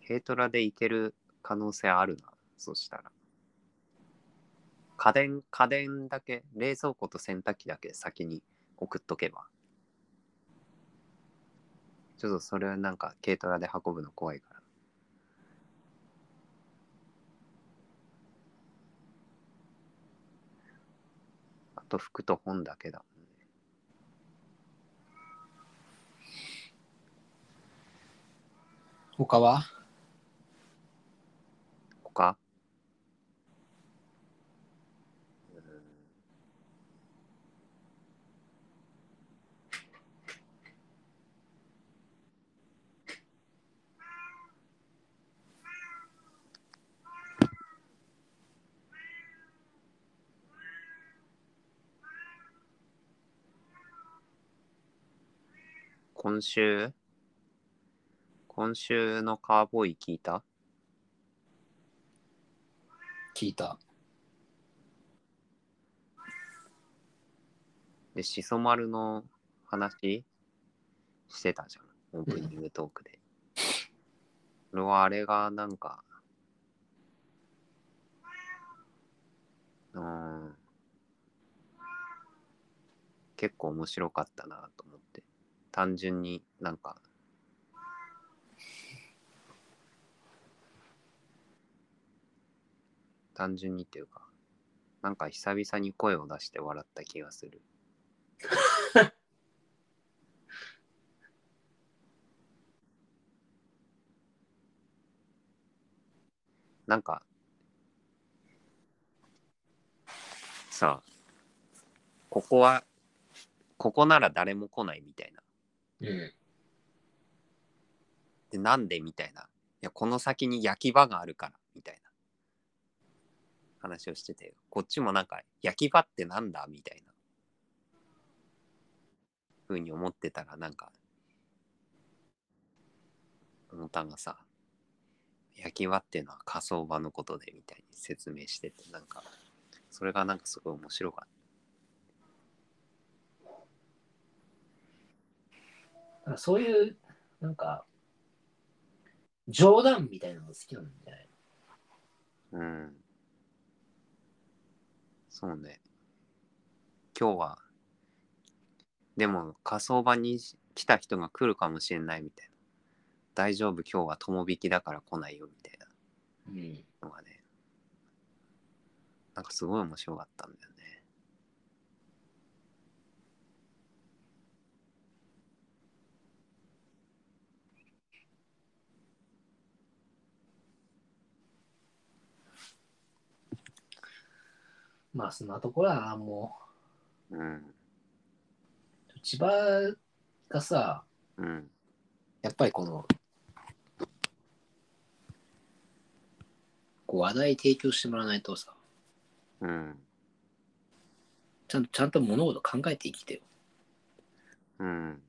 軽トラで行ける可能性あるな。そしたら。家電、家電だけ、冷蔵庫と洗濯機だけ先に送っとけば。ちょっとそれはなんか軽トラで運ぶの怖いから。と服と本だけだ。他は？今週？今週のカーボーイ聞いた？聞いた。で、しそ丸の話？してたじゃん、オープニングトークで。俺はあれがなんか、うん、結構面白かったなと思って。単純になんか、単純にっていうか、なんか久々に声を出して笑った気がする。(laughs) なんか、さあ、ここは、ここなら誰も来ないみたいな。うん。で、なんで？みたいな。いや、この先に焼き場があるから、みたいな。話をしてて、こっちもなんか、焼き場ってなんだ？みたいな。ふうに思ってたら、なんか、思ったがさ、焼き場っていうのは火葬場のことで、みたいに説明してて、なんか、それがなんかすごい面白かったなんかそういう、なんか、冗談みたいなのが好きなんじゃない？た。うん。そうね。今日は、でも火葬場に来た人が来るかもしれないみたいな。大丈夫、今日は友引きだから来ないよみたいなうん。のがね、なんかすごい面白かったんだよね。まあ、そんなところだな、もうん。う。千葉がさ、うん。やっぱりこの、こう話題提供してもらわないとさ、うん。ちゃんとちゃんと物事考えて生きてよ。うん。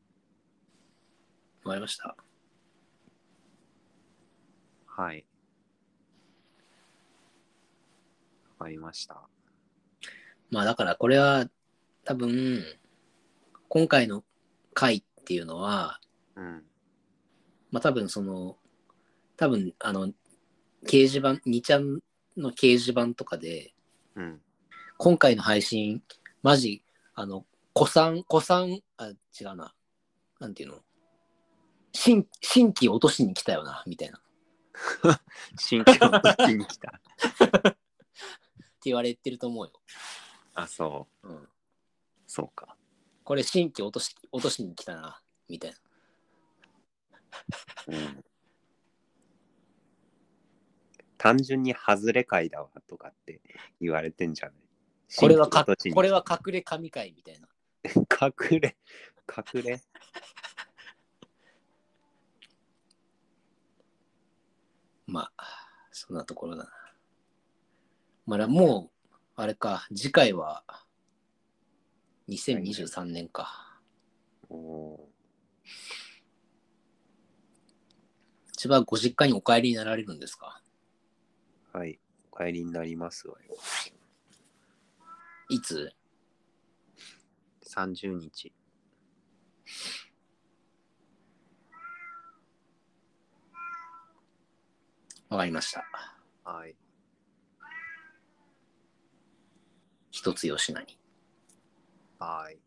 わかりました？はい。わかりました。まあだからこれは多分、今回の回っていうのは、うん。まあ多分その、多分あの、掲示板、2ちゃんの掲示板とかで、うん。今回の配信、マジ、あの、古参、古参、あ、違うな。なんていうの？新、新規落としに来たよな、みたいな。っ (laughs) て新居の時に来た。言われてると思うよ。あ、そう。うん。そうか。これ新規落とし、落としに来たな、みたいな。(laughs) うん。単純に外れ会だわとかって言われてんじゃない？これはか、これは隠れ神回みたいな。(laughs) 隠れ、隠れ？(laughs) まあ、そんなところだな。まだもう、あれか、次回は2023年か。おー千葉ご実家にお帰りになられるんですか？はい。お帰りになりますわよ。いつ？30日。わかりました。はい。一つ吉なに。はい。